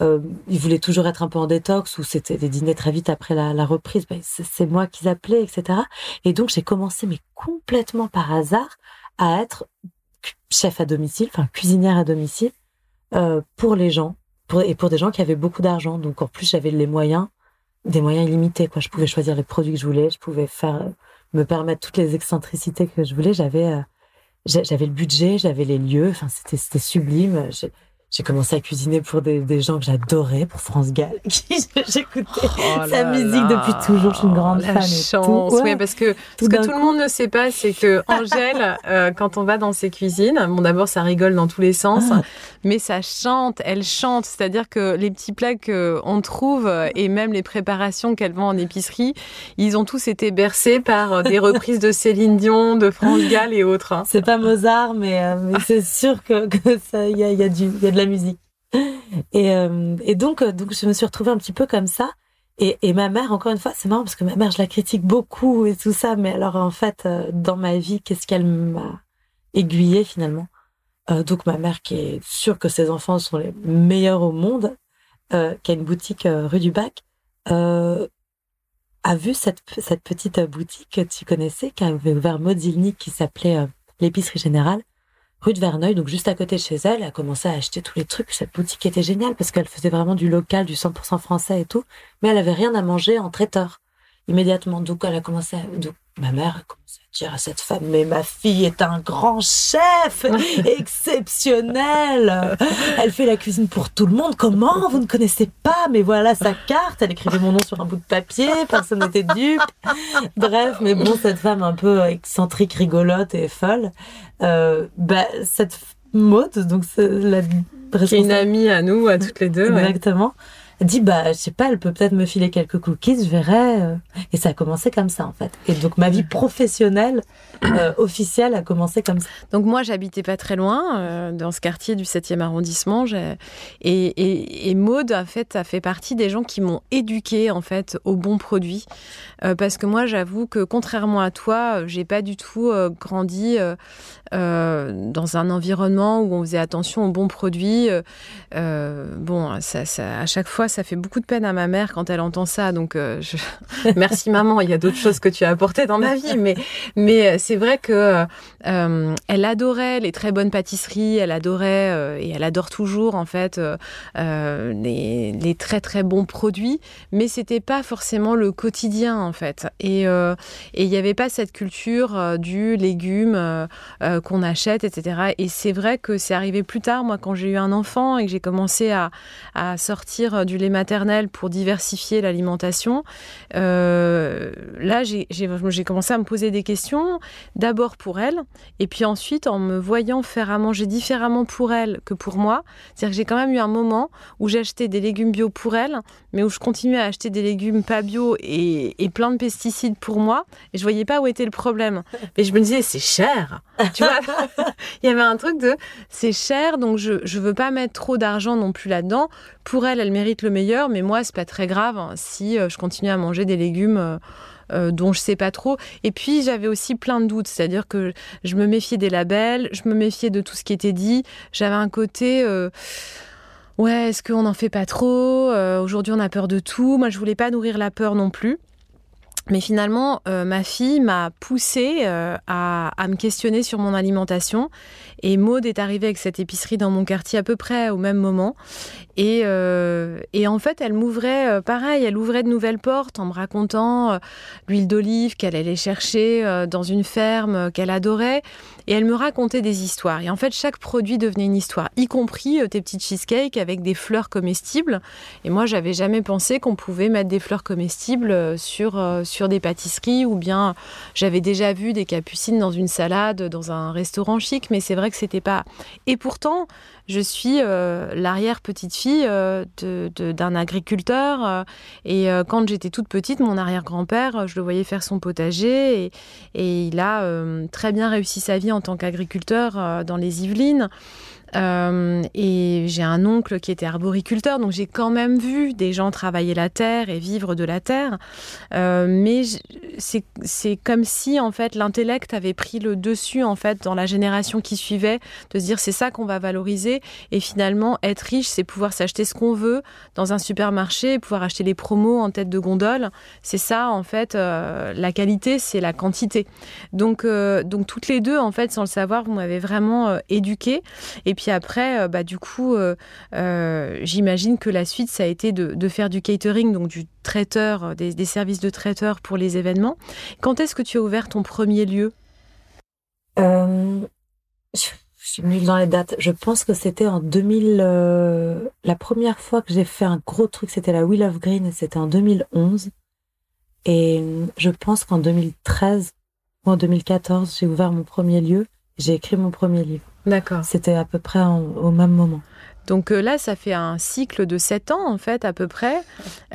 euh, ils voulaient toujours être un peu en détox ou c'était des dîners très vite après la, la reprise. Ben, c'est moi qu'ils appelaient, etc. Et donc j'ai commencé, mais complètement par hasard, à être chef à domicile, enfin cuisinière à domicile euh, pour les gens pour, et pour des gens qui avaient beaucoup d'argent. Donc en plus j'avais les moyens, des moyens illimités. Quoi, je pouvais choisir les produits que je voulais, je pouvais faire me permettre toutes les excentricités que je voulais. J'avais euh, j'avais le budget, j'avais les lieux. Enfin c'était c'était sublime j'ai commencé à cuisiner pour des, des gens que j'adorais, pour France Gall, qui j'écoutais oh sa musique depuis toujours. Je suis une grande la fan. Chance. Oui, parce que ce que tout le monde ne sait pas, c'est que Angèle, euh, quand on va dans ses cuisines, bon d'abord ça rigole dans tous les sens, ah. mais ça chante, elle chante. C'est-à-dire que les petits plats qu'on trouve et même les préparations qu'elle vend en épicerie, ils ont tous été bercés par euh, des reprises de Céline Dion, de France Gall et autres. Hein. C'est pas Mozart, mais, euh, mais c'est sûr que, que ça, il y a, y a du, y a de la musique. Et, euh, et donc, euh, donc, je me suis retrouvée un petit peu comme ça. Et, et ma mère, encore une fois, c'est marrant parce que ma mère, je la critique beaucoup et tout ça. Mais alors, en fait, euh, dans ma vie, qu'est-ce qu'elle m'a aiguillée finalement? Donc, ma mère, qui est sûre que ses enfants sont les meilleurs au monde, qui a une boutique rue du Bac, a vu cette, cette petite boutique que tu connaissais, qui avait ouvert Modilny, qui s'appelait l'épicerie générale rue de Verneuil, donc juste à côté de chez elle, a commencé à acheter tous les trucs. Cette boutique était géniale parce qu'elle faisait vraiment du local, du 100% français et tout, mais elle avait rien à manger en traiteur immédiatement. Donc elle a commencé à... Donc, ma mère a commencé à dire à cette femme, mais ma fille est un grand chef, exceptionnel. Elle fait la cuisine pour tout le monde. Comment? Vous ne connaissez pas? Mais voilà sa carte. Elle écrivait mon nom sur un bout de papier. Personne n'était dupe. Bref, mais bon, cette femme un peu excentrique, rigolote et folle, euh, bah, cette mode, donc c'est la qui est une amie à nous, à toutes les deux. Exactement dit bah je sais pas elle peut peut-être me filer quelques cookies je verrai euh. et ça a commencé comme ça en fait. Et donc ma vie professionnelle euh, officielle a commencé comme ça. Donc moi j'habitais pas très loin euh, dans ce quartier du 7e arrondissement. Et, et, en fait ça fait partie des gens qui m'ont éduqué en fait aux bons produits. Parce que moi j'avoue que contrairement à toi j'ai pas du tout grandi dans un environnement où on faisait attention aux bons produits. Bon ça à chaque fois ça fait beaucoup de peine à ma mère quand elle entend ça. Donc, euh, je... merci maman. Il y a d'autres choses que tu as apportées dans ma vie, mais euh, c'est vrai que euh, elle adorait les très bonnes pâtisseries. Elle adorait et elle adore toujours en fait les, très très bons produits, mais c'était pas forcément le quotidien en fait. Et et il n'y avait pas cette culture du légume qu'on achète, etc. Et c'est vrai que c'est arrivé plus tard, moi, quand j'ai eu un enfant et que j'ai commencé à, à sortir du lait maternel pour diversifier l'alimentation, euh, là, j'ai commencé à me poser des questions, d'abord pour elle, et puis ensuite en me voyant faire à manger différemment pour elle que pour moi. C'est-à-dire que j'ai quand même eu un moment où acheté des légumes bio pour elle, mais où je continuais à acheter des légumes pas bio et, plein de pesticides pour moi, et je voyais pas où était le problème. Mais je me disais, c'est cher. Tu il y avait un truc de, c'est cher, donc je, je veux pas mettre trop d'argent non plus là-dedans. Pour elle, elle mérite le meilleur, mais moi, c'est pas très grave hein, si euh, je continue à manger des légumes. Euh, euh, dont je sais pas trop. Et puis j'avais aussi plein de doutes, c'est-à-dire que je me méfiais des labels, je me méfiais de tout ce qui était dit. J'avais un côté ouais, est-ce qu'on n'en fait pas trop Aujourd'hui, on a peur de tout. Moi, je voulais pas nourrir la peur non plus. Mais finalement, ma fille m'a poussée à, à, me questionner sur mon alimentation et Maude est arrivée avec cette épicerie dans mon quartier à peu près au même moment. Et, euh, en fait, elle m'ouvrait, euh, pareil, elle ouvrait de nouvelles portes en me racontant euh, l'huile d'olive qu'elle allait chercher dans une ferme qu'elle adorait. Et elle me racontait des histoires. Et en fait, chaque produit devenait une histoire, y compris tes petites cheesecakes avec des fleurs comestibles. Et moi, j'avais jamais pensé qu'on pouvait mettre des fleurs comestibles sur, sur des pâtisseries ou bien j'avais déjà vu des capucines dans une salade dans un restaurant chic. Mais c'est vrai que c'était pas. Et pourtant, je suis euh, l'arrière petite fille euh, d'un agriculteur. Euh, et quand j'étais toute petite, mon arrière-grand-père, je le voyais faire son potager et, et il a très bien réussi sa vie en tant qu'agriculteur dans les Yvelines. Euh, et j'ai un oncle qui était arboriculteur, donc j'ai quand même vu des gens travailler la terre et vivre de la terre. Euh, mais c'est comme si en fait l'intellect avait pris le dessus en fait dans la génération qui suivait, de se dire c'est ça qu'on va valoriser. Et finalement, être riche, c'est pouvoir s'acheter ce qu'on veut dans un supermarché, pouvoir acheter les promos en tête de gondole. C'est ça en fait. Euh, la qualité, c'est la quantité. Donc donc toutes les deux en fait, sans le savoir, vous m'avez vraiment éduqué. Et après, euh, bah, du coup, euh, euh, j'imagine que la suite, ça a été de, faire du catering, donc du traiteur, des, services de traiteur pour les événements. Quand est-ce que tu as ouvert ton premier lieu? Je suis nulle dans les dates. Je pense que c'était en 2000. la première fois que j'ai fait un gros truc, c'était la Wheel of Green, c'était en 2011. Et je pense qu'en 2013 ou en 2014, j'ai ouvert mon premier lieu. J'ai écrit mon premier livre. D'accord. C'était à peu près au même moment. Donc euh, là, ça fait un cycle de 7 ans, en fait, à peu près.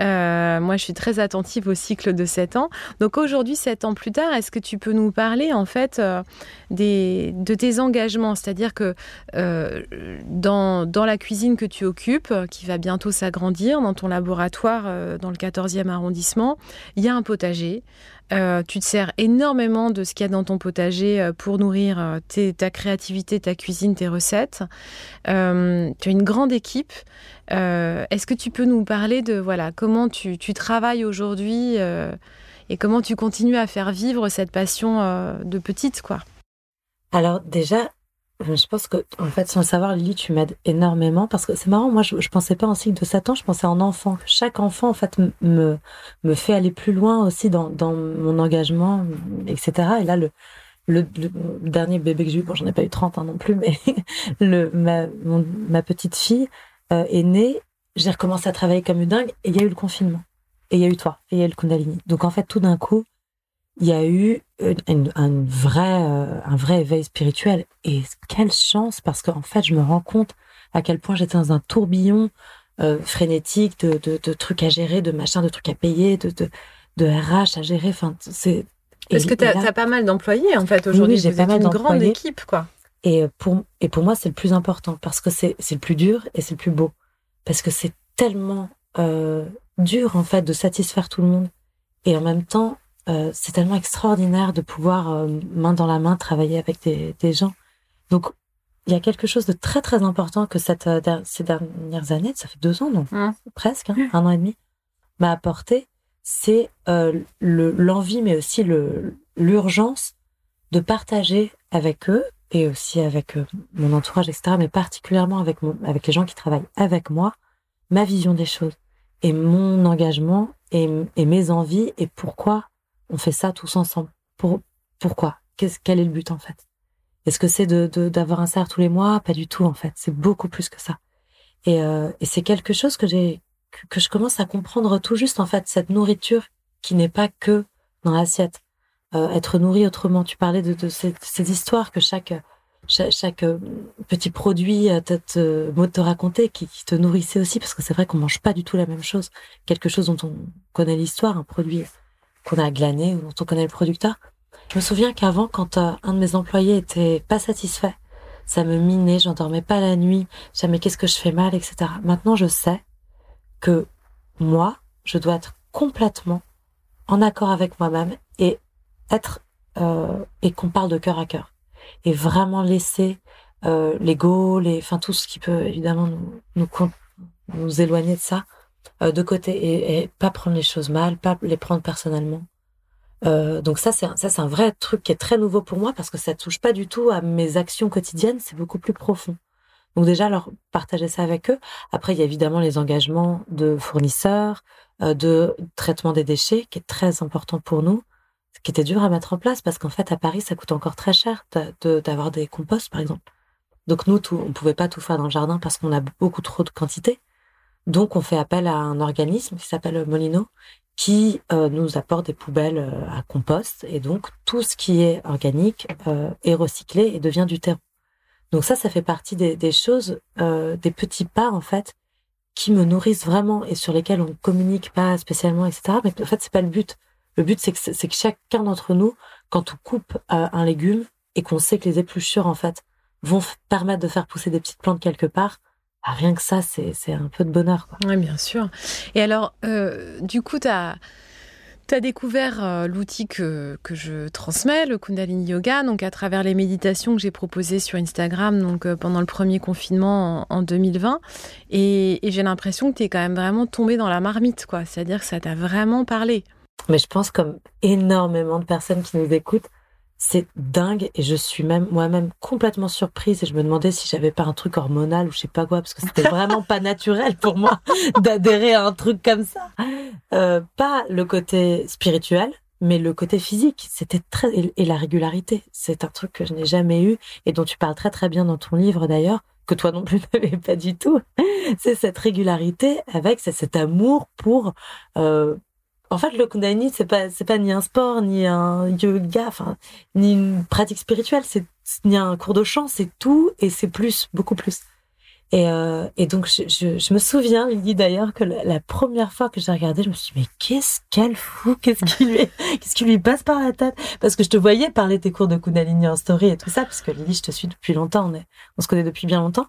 Euh, moi, je suis très attentive au cycle de 7 ans. Donc aujourd'hui, 7 ans plus tard, est-ce que tu peux nous parler, en fait, euh, des, de tes engagements? C'est-à-dire que dans, dans, la cuisine que tu occupes, qui va bientôt s'agrandir, dans ton laboratoire dans le 14e arrondissement, il y a un potager. Euh, tu te sers énormément de ce qu'il y a dans ton potager euh, pour nourrir euh, ta créativité, ta cuisine, tes recettes. tu as une grande équipe. Est-ce que tu peux nous parler de voilà comment tu, tu travailles aujourd'hui et comment tu continues à faire vivre cette passion de petite quoi? Alors déjà, je pense que, en fait, sans le savoir, Lily, tu m'aides énormément parce que c'est marrant. Moi, je, pensais pas en cycle de 7 ans, je pensais en enfant. Chaque enfant, en fait, me, me fait aller plus loin aussi dans, dans mon engagement, etc. Et là, le, le, dernier bébé que j'ai eu, bon, j'en ai pas eu 30 ans non plus, mais le, ma, ma petite fille euh, est née. J'ai recommencé à travailler comme une dingue et il y a eu le confinement. Et il y a eu toi, et il y a eu le Kundalini. Donc, en fait, tout d'un coup, il y a eu un, vrai, euh, un vrai éveil spirituel. Et quelle chance, parce qu'en fait, je me rends compte à quel point j'étais dans un tourbillon euh, frénétique de, de, trucs à gérer, de machins, de trucs à payer, de, de, de RH à gérer. Enfin, c'est. Parce que tu as, pas mal d'employés, en fait, aujourd'hui. j'ai pas mal une grande équipe, quoi. Et pour, et pour moi, c'est le plus important, parce que c'est le plus dur et c'est le plus beau. Parce que c'est tellement euh, dur, en fait, de satisfaire tout le monde. Et en même temps, euh, c'est tellement extraordinaire de pouvoir euh, main dans la main travailler avec des, des, gens. Donc il y a quelque chose de très très important que cette, euh, ces dernières années, ça fait deux ans non mmh. presque hein, un an et demi, m'a apporté, c'est l'envie mais aussi le l'urgence de partager avec eux et aussi avec mon entourage etc. Mais particulièrement avec mon, avec les gens qui travaillent avec moi, ma vision des choses et mon engagement et, et mes envies et pourquoi on fait ça tous ensemble. Pour, pourquoi? Qu'est-ce, Quel est le but en fait? Est-ce que c'est de, d'avoir un salaire tous les mois? Pas du tout en fait. C'est beaucoup plus que ça. Et, euh, et c'est quelque chose que j'ai que je commence à comprendre tout juste en fait cette nourriture qui n'est pas que dans l'assiette. Euh, être nourri autrement. Tu parlais de, de ces, histoires que chaque chaque, euh, petit produit te, te, te raconter qui, qui, te nourrissait aussi parce que c'est vrai qu'on mange pas du tout la même chose. Quelque chose dont on connaît l'histoire, un produit qu'on a glané ou dont on connaît le producteur. Je me souviens qu'avant, quand euh, un de mes employés était pas satisfait, ça me minait, j'endormais pas la nuit, jamais qu'est-ce que je fais mal, etc. Maintenant, je sais que moi, je dois être complètement en accord avec moi-même et être euh, et qu'on parle de cœur à cœur et vraiment laisser euh, l'ego, les, enfin tout ce qui peut évidemment nous nous, nous éloigner de ça de côté et, pas prendre les choses mal, pas les prendre personnellement. Euh, donc ça c'est ça c'est un vrai truc qui est très nouveau pour moi parce que ça touche pas du tout à mes actions quotidiennes, c'est beaucoup plus profond. Donc déjà leur partager ça avec eux. Après il y a évidemment les engagements de fournisseurs, euh, de traitement des déchets qui est très important pour nous, qui était dur à mettre en place parce qu'en fait à Paris ça coûte encore très cher d'avoir des composts par exemple. Donc nous tout, on pouvait pas tout faire dans le jardin parce qu'on a beaucoup trop de quantité. Donc on fait appel à un organisme qui s'appelle Molino qui euh, nous apporte des poubelles euh, à compost et donc tout ce qui est organique euh, est recyclé et devient du terreau. Donc ça, ça fait partie des, des choses, des petits pas en fait qui me nourrissent vraiment et sur lesquels on communique pas spécialement, etc. Mais en fait, c'est pas le but. Le but, c'est que, que chacun d'entre nous, quand on coupe un légume et qu'on sait que les épluchures en fait vont permettre de faire pousser des petites plantes quelque part, rien que ça, c'est un peu de bonheur. Oui, bien sûr. Et alors, euh, du coup, tu as, as, découvert euh, l'outil que, que, je transmets, le Kundalini Yoga, donc à travers les méditations que j'ai proposées sur Instagram donc, euh, pendant le premier confinement en, 2020. Et, et j'ai l'impression que tu es quand même vraiment tombé dans la marmite, quoi. C'est-à-dire que ça t'a vraiment parlé. Mais je pense comme énormément de personnes qui nous écoutent, c'est dingue et je suis même moi-même complètement surprise et je me demandais si j'avais pas un truc hormonal ou je sais pas quoi parce que c'était vraiment pas naturel pour moi d'adhérer à un truc comme ça. Euh, pas le côté spirituel, mais le côté physique. C'était très et, la régularité, c'est un truc que je n'ai jamais eu et dont tu parles très très bien dans ton livre d'ailleurs que toi non plus n'avais pas du tout. C'est cette régularité avec cet amour pour euh, en fait, le Kundalini, c'est pas, c'est pas ni un sport, ni un yoga, enfin, ni une pratique spirituelle, c'est ni un cours de chant, c'est tout et c'est plus, beaucoup plus. Et, euh, et donc, je, je, je, me souviens, il dit d'ailleurs que la, première fois que j'ai regardé, je me suis dit, mais qu'est-ce qu'elle fout Qu'est-ce qui lui, qu'est-ce qui lui passe par la tête? Parce que je te voyais parler tes cours de Kundalini en story et tout ça, parce que Lily, je te suis depuis longtemps, on, est, on se connaît depuis bien longtemps.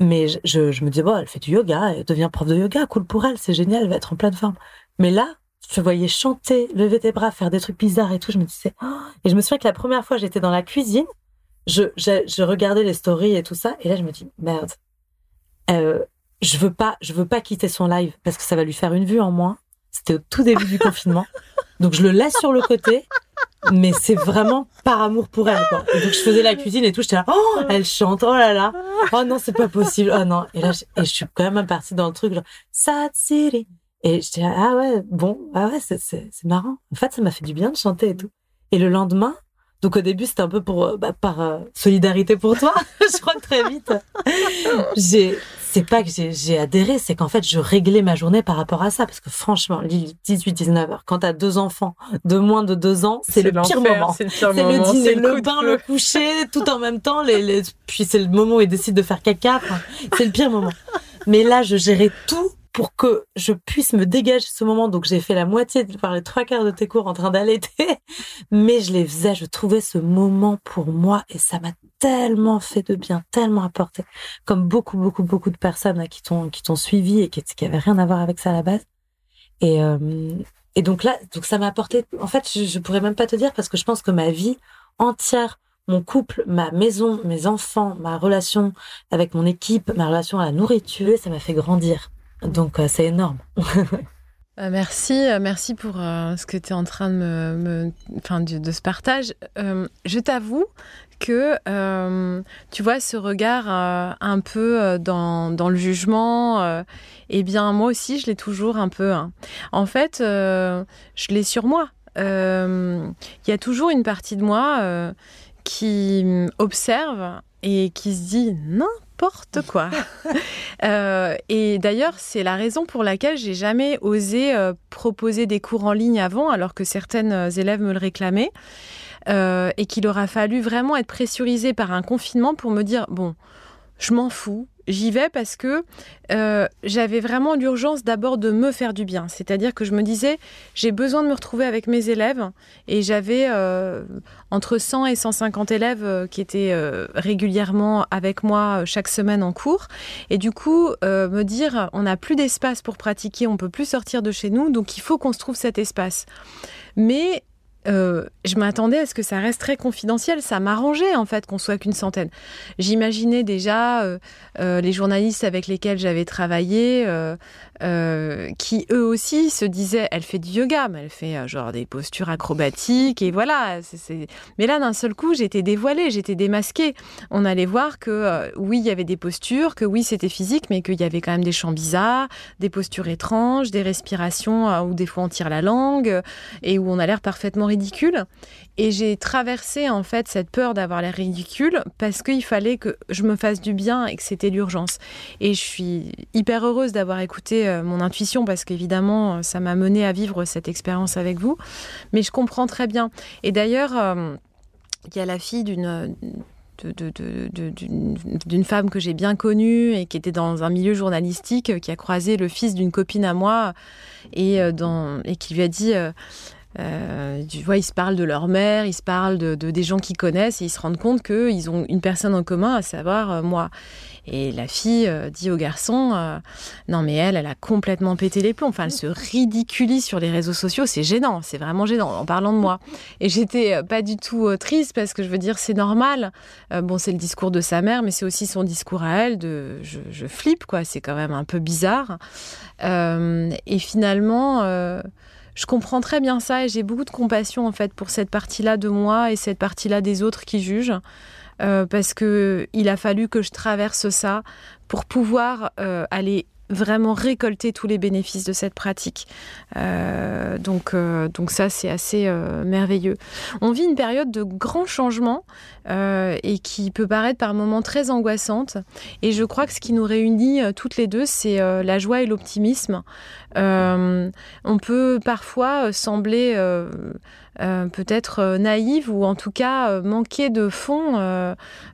Mais je, je, je me disais, bon, elle fait du yoga, elle devient prof de yoga, cool pour elle, c'est génial, elle va être en pleine forme. Mais là, je voyais chanter, lever tes bras, faire des trucs bizarres et tout. Je me disais, oh. et je me souviens que la première fois j'étais dans la cuisine, je, je, je, regardais les stories et tout ça, et là je me dis, merde, euh, je veux pas, je veux pas quitter son live parce que ça va lui faire une vue en moins. C'était au tout début du confinement, donc je le laisse sur le côté. Mais c'est vraiment par amour pour elle, quoi. Et donc je faisais la cuisine et tout, j'étais là, oh, elle chante, oh là là, oh non, c'est pas possible, oh non. Et là, je, et je suis quand même partie dans le truc, genre, Sad City, et j'étais ah ouais, bon, ah ouais, c'est, c'est, marrant. En fait, ça m'a fait du bien de chanter et tout. Et le lendemain, donc au début, c'était un peu pour, euh, bah, par euh, solidarité pour toi. je crois que très vite, j'ai, c'est pas que j'ai, j'ai adhéré, c'est qu'en fait, je réglais ma journée par rapport à ça. Parce que franchement, 18, 19 heures, quand t'as deux enfants de moins de deux ans, c'est, le pire moment. C'est le, le dîner, le, bain, le coucher, tout en même temps. Les, les... Puis c'est le moment où ils décident de faire caca. c'est le pire moment. Mais là, je gérais tout pour que je puisse me dégager ce moment. Donc j'ai fait la moitié, par les trois quarts de tes cours en train d'allaiter, mais je les faisais, je trouvais ce moment pour moi et ça m'a tellement fait de bien, tellement apporté, comme beaucoup, beaucoup, beaucoup de personnes qui t'ont qui t'ont suivi et qui, qui avaient rien à voir avec ça à la base. Et euh, et donc là, donc ça m'a apporté. En fait, je, je pourrais même pas te dire parce que je pense que ma vie entière mon couple, ma maison, mes enfants, ma relation avec mon équipe, ma relation à la nourriture, ça m'a fait grandir. Donc euh, c'est énorme. Euh, merci, euh, merci pour ce que tu es en train de me, enfin, de, ce partage. je t'avoue que tu vois ce regard un peu dans, le jugement. eh bien, moi aussi, je l'ai toujours un peu. Hein. En fait, je l'ai sur moi. Il y a toujours une partie de moi qui observe et qui se dit non, n'importe quoi. Euh, et d'ailleurs, c'est la raison pour laquelle j'ai jamais osé euh, proposer des cours en ligne avant, alors que certaines élèves me le réclamaient. et qu'il aura fallu vraiment être pressurisé par un confinement pour me dire bon, je m'en fous, J'y vais parce que euh, j'avais vraiment l'urgence d'abord de me faire du bien. C'est-à-dire que je me disais, j'ai besoin de me retrouver avec mes élèves. Et j'avais euh, entre 100 et 150 élèves euh, qui étaient régulièrement avec moi chaque semaine en cours. Et du coup, me dire, on n'a plus d'espace pour pratiquer, on peut plus sortir de chez nous, donc il faut qu'on se trouve cet espace. Mais euh, je m'attendais à ce que ça reste très confidentiel. Ça m'arrangeait en fait qu'on soit qu'une centaine. J'imaginais déjà euh, euh, les journalistes avec lesquels j'avais travaillé, qui eux aussi se disaient, elle fait du yoga, mais elle fait genre des postures acrobatiques et voilà. Mais là, d'un seul coup, j'étais dévoilée, j'étais démasquée. On allait voir que oui, il y avait des postures, que oui, c'était physique, mais qu'il y avait quand même des chants bizarres, des postures étranges, des respirations où des fois on tire la langue et où on a l'air parfaitement ridicule. Et j'ai traversé en fait cette peur d'avoir l'air ridicule parce qu'il fallait que je me fasse du bien et que c'était l'urgence. Et je suis hyper heureuse d'avoir écouté euh, mon intuition parce qu'évidemment, euh, ça m'a mené à vivre cette expérience avec vous. Mais je comprends très bien. Et d'ailleurs, euh, il y a la fille d'une d'une femme que j'ai bien connue et qui était dans un milieu journalistique, qui a croisé le fils d'une copine à moi et, dans, et qui lui a dit tu vois, ils se parlent de leur mère, ils se parlent de, des gens qu'ils connaissent et ils se rendent compte qu'ils ont une personne en commun, à savoir euh, moi. Et la fille euh, dit au garçon Non, mais elle, elle a complètement pété les plombs. Enfin, elle se ridiculise sur les réseaux sociaux. C'est gênant, c'est vraiment gênant en parlant de moi. Et j'étais pas du tout triste parce que je veux dire, c'est normal. bon, c'est le discours de sa mère, mais c'est aussi son discours à elle. De, je, je flippe, quoi. C'est quand même un peu bizarre. et finalement je comprends très bien ça et j'ai beaucoup de compassion en fait pour cette partie-là de moi et cette partie-là des autres qui jugent. Euh, parce que il a fallu que je traverse ça pour pouvoir euh, aller vraiment récolter tous les bénéfices de cette pratique. Euh, donc, euh, donc ça, c'est assez euh, merveilleux. On vit une période de grands changements et qui peut paraître par moments très angoissante. Et je crois que ce qui nous réunit toutes les deux, c'est la joie et l'optimisme. on peut parfois sembler euh, peut-être euh, naïve ou en tout cas euh, manquer de fond.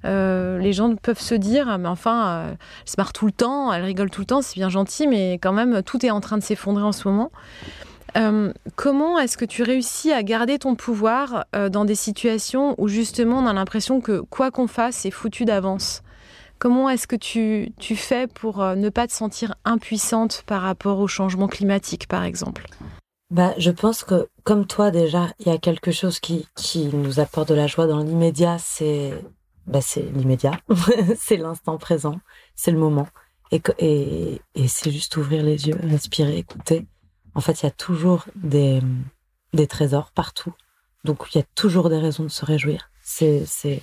les gens peuvent se dire, mais enfin, elle se marre tout le temps, elle rigole tout le temps, c'est bien gentil, mais quand même, tout est en train de s'effondrer en ce moment. comment est-ce que tu réussis à garder ton pouvoir dans des situations où justement on a l'impression que quoi qu'on fasse, c'est foutu d'avance? Comment est-ce que tu fais pour ne pas te sentir impuissante par rapport au changement climatique, par exemple? Bah, je pense que, comme toi déjà, il y a quelque chose qui, qui nous apporte de la joie dans l'immédiat, c'est bah, c'est l'immédiat, c'est l'instant présent, c'est le moment. Et, et, et c'est juste ouvrir les yeux, respirer, écouter. En fait, il y a toujours des, des trésors partout. Donc, il y a toujours des raisons de se réjouir. C'est, c'est...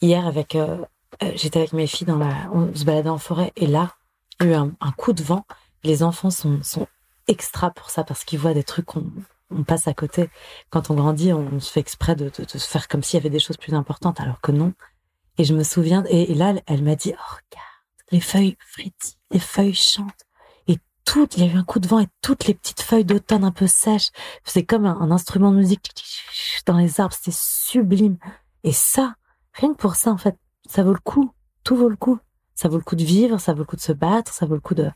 Hier, avec, euh, euh, j'étais avec mes filles dans la, on se baladait en forêt et là, il y a eu un, un coup de vent. Les enfants sont, sont extra pour ça parce qu'ils voient des trucs qu'on on passe à côté. Quand on grandit, on se fait exprès de, se faire comme s'il y avait des choses plus importantes, alors que non. Et je me souviens, et, là, elle m'a dit, oh, regarde, les feuilles frétillent, les feuilles chantent. Et toutes, il y a eu un coup de vent et toutes les petites feuilles d'automne un peu sèches, c'est comme un, instrument de musique dans les arbres, c'était sublime. Et ça, rien que pour ça, en fait, ça vaut le coup. Tout vaut le coup. Ça vaut le coup de vivre, ça vaut le coup de se battre, ça vaut le coup de...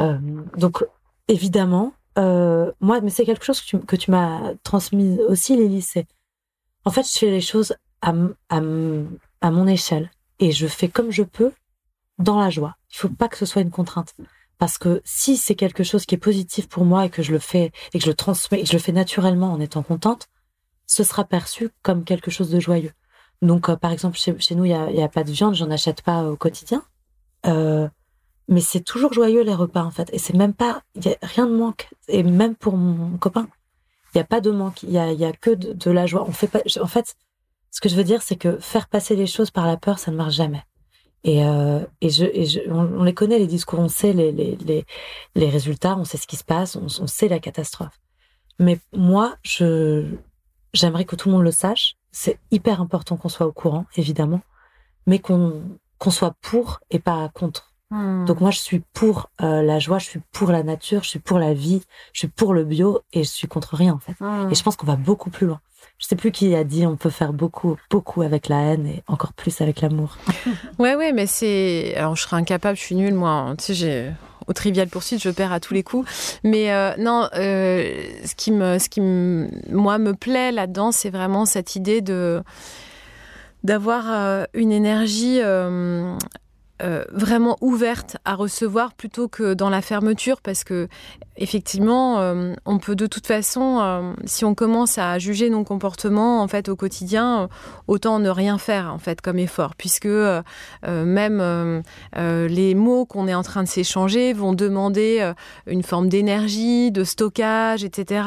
Euh, donc, évidemment, euh, moi, mais c'est quelque chose que tu, que tu m'as transmis aussi, Lily. C'est en fait, je fais les choses à, à, à mon échelle et je fais comme je peux dans la joie. Il faut pas que ce soit une contrainte. Parce que si c'est quelque chose qui est positif pour moi et que je le fais et que je le transmets et que je le fais naturellement en étant contente, ce sera perçu comme quelque chose de joyeux. Donc, euh, par exemple, chez, chez nous, il y a, a, pas de viande, j'en achète pas au quotidien. Euh, mais c'est toujours joyeux les repas en fait. Et c'est même pas y a rien de manque. Et même pour mon copain il y a pas de manque. Il y a, y a que de, la joie. On fait pas en fait ce que je veux dire c'est que faire passer les choses par la peur ça ne marche jamais. Et euh, et je, et je on, les connaît les discours. On sait les les les, les résultats. On sait ce qui se passe. On, on sait la catastrophe. Mais moi je j'aimerais que tout le monde le sache. C'est hyper important qu'on soit au courant évidemment. Mais qu'on qu'on soit pour et pas contre. Hmm. Donc moi, je suis pour euh, la joie, je suis pour la nature, je suis pour la vie, je suis pour le bio et je suis contre rien en fait. Hmm. Et je pense qu'on va beaucoup plus loin. Je sais plus qui a dit on peut faire beaucoup, beaucoup avec la haine et encore plus avec l'amour. Ouais, ouais, mais c'est. Alors, je serais incapable, je suis nulle, moi. Tu sais, j'ai. Au trivial poursuite, je perds à tous les coups. Mais euh, non, euh, ce qui me, ce qui me, moi me plaît là-dedans, c'est vraiment cette idée de d'avoir euh, une énergie euh, vraiment ouverte à recevoir plutôt que dans la fermeture parce que effectivement euh, on peut de toute façon euh, si on commence à juger nos comportements en fait au quotidien autant ne rien faire en fait comme effort puisque même les mots qu'on est en train de s'échanger vont demander une forme d'énergie de stockage etc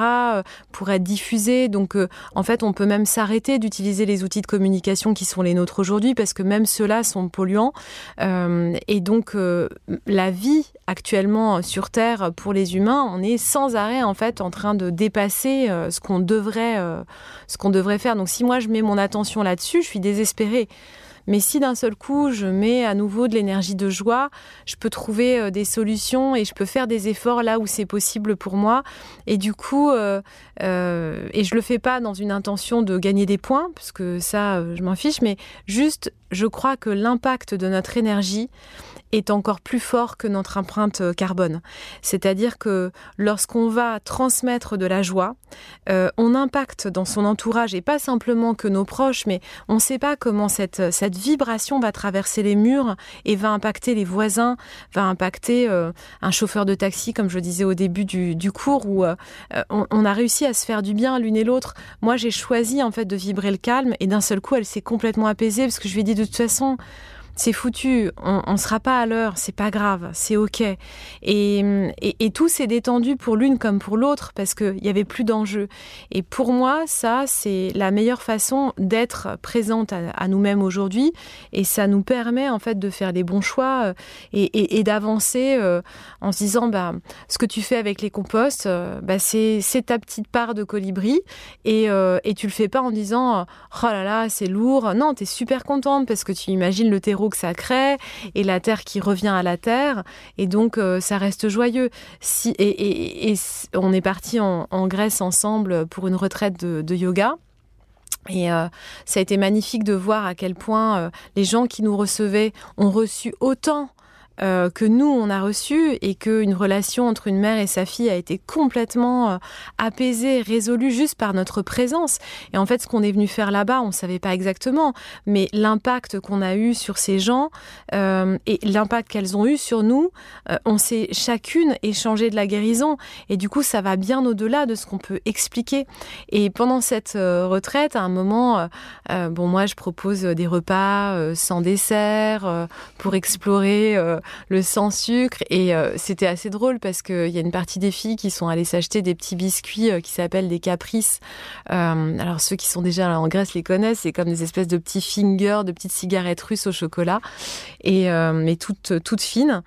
pour être diffusés. Donc en fait on peut même s'arrêter d'utiliser les outils de communication qui sont les nôtres aujourd'hui parce que même ceux-là sont polluants et donc, euh, la vie actuellement sur Terre pour les humains, on est sans arrêt en fait en train de dépasser euh, ce qu'on devrait, euh, ce qu'on devrait faire. Donc, si moi je mets mon attention là-dessus, je suis désespérée. Mais si d'un seul coup je mets à nouveau de l'énergie de joie, je peux trouver euh, des solutions et je peux faire des efforts là où c'est possible pour moi. Et du coup, euh, euh, et je le fais pas dans une intention de gagner des points, parce que ça, euh, je m'en fiche, mais juste, je crois que l'impact de notre énergie est encore plus fort que notre empreinte euh, carbone. C'est-à-dire que lorsqu'on va transmettre de la joie, euh, on impacte dans son entourage, et pas simplement que nos proches, mais on ne sait pas comment cette, cette vibration va traverser les murs et va impacter les voisins, va impacter euh, un chauffeur de taxi, comme je disais au début du, cours, où euh, on, on a réussi à se faire du bien l'une et l'autre. Moi, j'ai choisi en fait de vibrer le calme, et d'un seul coup, elle s'est complètement apaisée, parce que je lui ai dit de toute façon, c'est foutu, on, on sera pas à l'heure, c'est pas grave, c'est ok. Et, et, tout s'est détendu pour l'une comme pour l'autre parce qu'il y avait plus d'enjeu. Et pour moi, ça, c'est la meilleure façon d'être présente à, nous-mêmes aujourd'hui. Et ça nous permet en fait de faire les bons choix euh, et, d'avancer euh, en se disant, bah, ce que tu fais avec les composts, euh, bah, c'est ta petite part de colibri. Et, et tu le fais pas en disant, oh là là, c'est lourd. Non, tu es super contente parce que tu imagines le terreau que ça crée et la terre qui revient à la terre et donc euh, ça reste joyeux. Si, et, on est parti en, Grèce ensemble pour une retraite de, de yoga. Et euh, ça a été magnifique de voir à quel point euh, les gens qui nous recevaient ont reçu autant euh, que nous on a reçu et qu'une relation entre une mère et sa fille a été complètement euh, apaisée, résolue juste par notre présence. Et en fait, ce qu'on est venu faire là-bas, on ne savait pas exactement, mais l'impact qu'on a eu sur ces gens euh, et l'impact qu'elles ont eu sur nous, on s'est chacune échangé de la guérison. Et du coup, ça va bien au-delà de ce qu'on peut expliquer. Et pendant cette retraite, à un moment, bon, moi, je propose des repas sans dessert pour explorer le sans sucre et euh, c'était assez drôle parce qu'il y a une partie des filles qui sont allées s'acheter des petits biscuits euh, qui s'appellent des caprices. Euh, alors ceux qui sont déjà en Grèce les connaissent, c'est comme des espèces de petits fingers, de petites cigarettes russes au chocolat et mais toutes fines.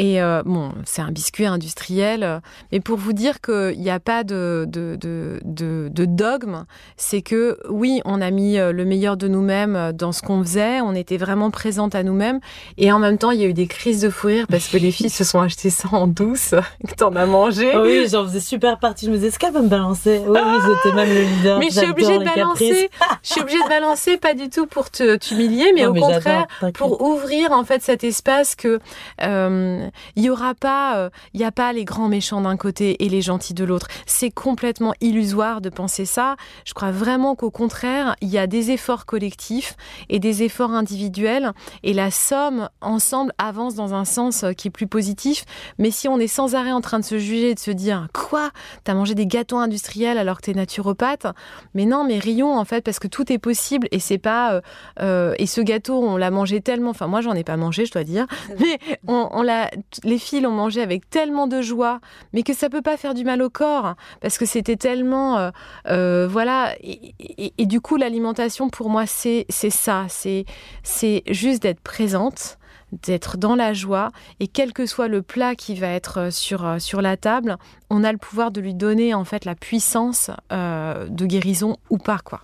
Et euh, bon, c'est un biscuit industriel, mais pour vous dire qu'il n'y a pas de, de, de, dogme, c'est que oui, on a mis le meilleur de nous-mêmes dans ce qu'on faisait, on était vraiment présente à nous-mêmes, et en même temps, il y a eu des crises de fou rire parce que les filles se sont achetées ça en douce, que t'en as mangé. Oh oui, j'en faisais super partie, je me disais, est-ce qu'elle va me balancer Oui, oui, j'étais même le leader. Mais je suis obligée de balancer, je suis obligée de balancer, pas du tout pour te t'humilier, mais Non, au mais contraire, pour ouvrir en fait cet espace que euh, il y aura pas, euh, il y a pas les grands méchants d'un côté et les gentils de l'autre. C'est complètement illusoire de penser ça. Je crois vraiment qu'au contraire, il y a des efforts collectifs et des efforts individuels. Et la somme ensemble avance dans un sens qui est plus positif. Mais si on est sans arrêt en train de se juger et de se dire quoi, t'as mangé des gâteaux industriels alors que t'es naturopathe, mais non, mais rions en fait parce que tout est possible. Et c'est pas euh, euh, et ce gâteau on l'a mangé tellement, enfin moi j'en ai pas mangé je dois dire, mais on, on l'a, les filles l'ont mangé avec tellement de joie, mais que ça peut pas faire du mal au corps parce que c'était tellement euh, euh, voilà et, du coup l'alimentation pour moi c'est c'est ça, c'est c'est juste d'être présente d'être dans la joie et quel que soit le plat qui va être sur, sur la table, on a le pouvoir de lui donner en fait la puissance euh, de guérison ou pas quoi.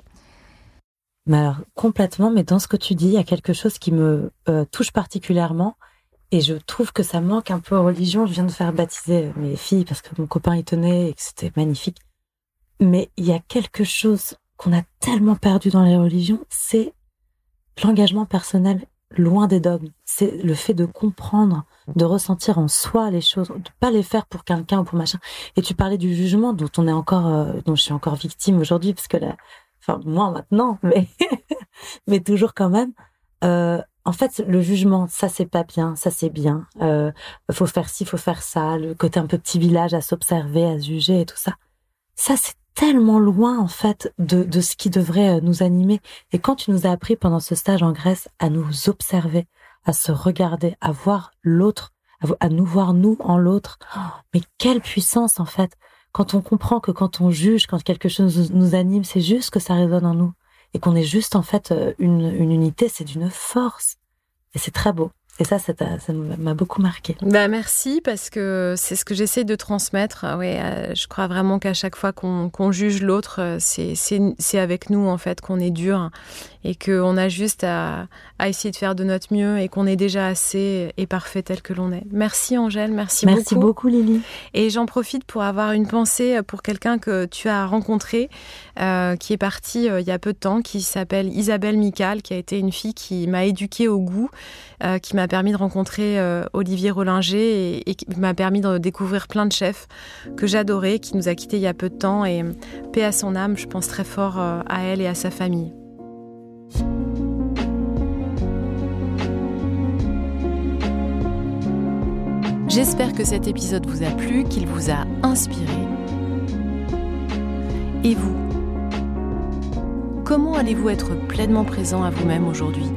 Mais alors, complètement, mais dans ce que tu dis, il y a quelque chose qui me euh, touche particulièrement. Et je trouve que ça manque un peu aux religions. Je viens de faire baptiser mes filles parce que mon copain y tenait et que c'était magnifique. Mais il y a quelque chose qu'on a tellement perdu dans les religions, c'est l'engagement personnel loin des dogmes. C'est le fait de comprendre, de ressentir en soi les choses, de pas les faire pour quelqu'un ou pour machin. Et tu parlais du jugement dont on est encore, euh, dont je suis encore victime aujourd'hui, parce que enfin moi maintenant, mais mais toujours quand même. Euh, en fait, le jugement, ça c'est pas bien, ça c'est bien. Euh, faut faire ci, faut faire ça. Le côté un peu petit village à s'observer, à se juger et tout ça. Ça c'est tellement loin en fait de, de ce qui devrait euh, nous animer. Et quand tu nous as appris pendant ce stage en Grèce à nous observer, à se regarder, à voir l'autre, à, nous voir nous en l'autre, oh, mais quelle puissance en fait quand on comprend que quand on juge, quand quelque chose nous anime, c'est juste que ça résonne en nous et qu'on est juste en fait euh, une, unité, c'est d'une force et c'est très beau. Et ça, ça m'a beaucoup marqué. Bah merci parce que c'est ce que j'essaie de transmettre. Ah ouais, euh, je crois vraiment qu'à chaque fois qu'on juge l'autre, euh, c'est avec nous en fait qu'on est dur et qu'on a juste à, à, essayer de faire de notre mieux et qu'on est déjà assez et parfait tel que l'on est. Merci Angèle, merci, beaucoup. Merci beaucoup Lily. Et j'en profite pour avoir une pensée pour quelqu'un que tu as rencontré, euh, qui est parti il y a peu de temps, qui s'appelle Isabelle Mical, qui a été une fille qui m'a éduquée au goût, qui m'a permis de rencontrer euh, Olivier Rollinger et, qui m'a permis de découvrir plein de chefs que j'adorais, qui nous a quittés il y a peu de temps. Et paix à son âme, je pense très fort euh, à elle et à sa famille. J'espère que cet épisode vous a plu, qu'il vous a inspiré. Et vous Comment allez-vous être pleinement présent à vous-même aujourd'hui?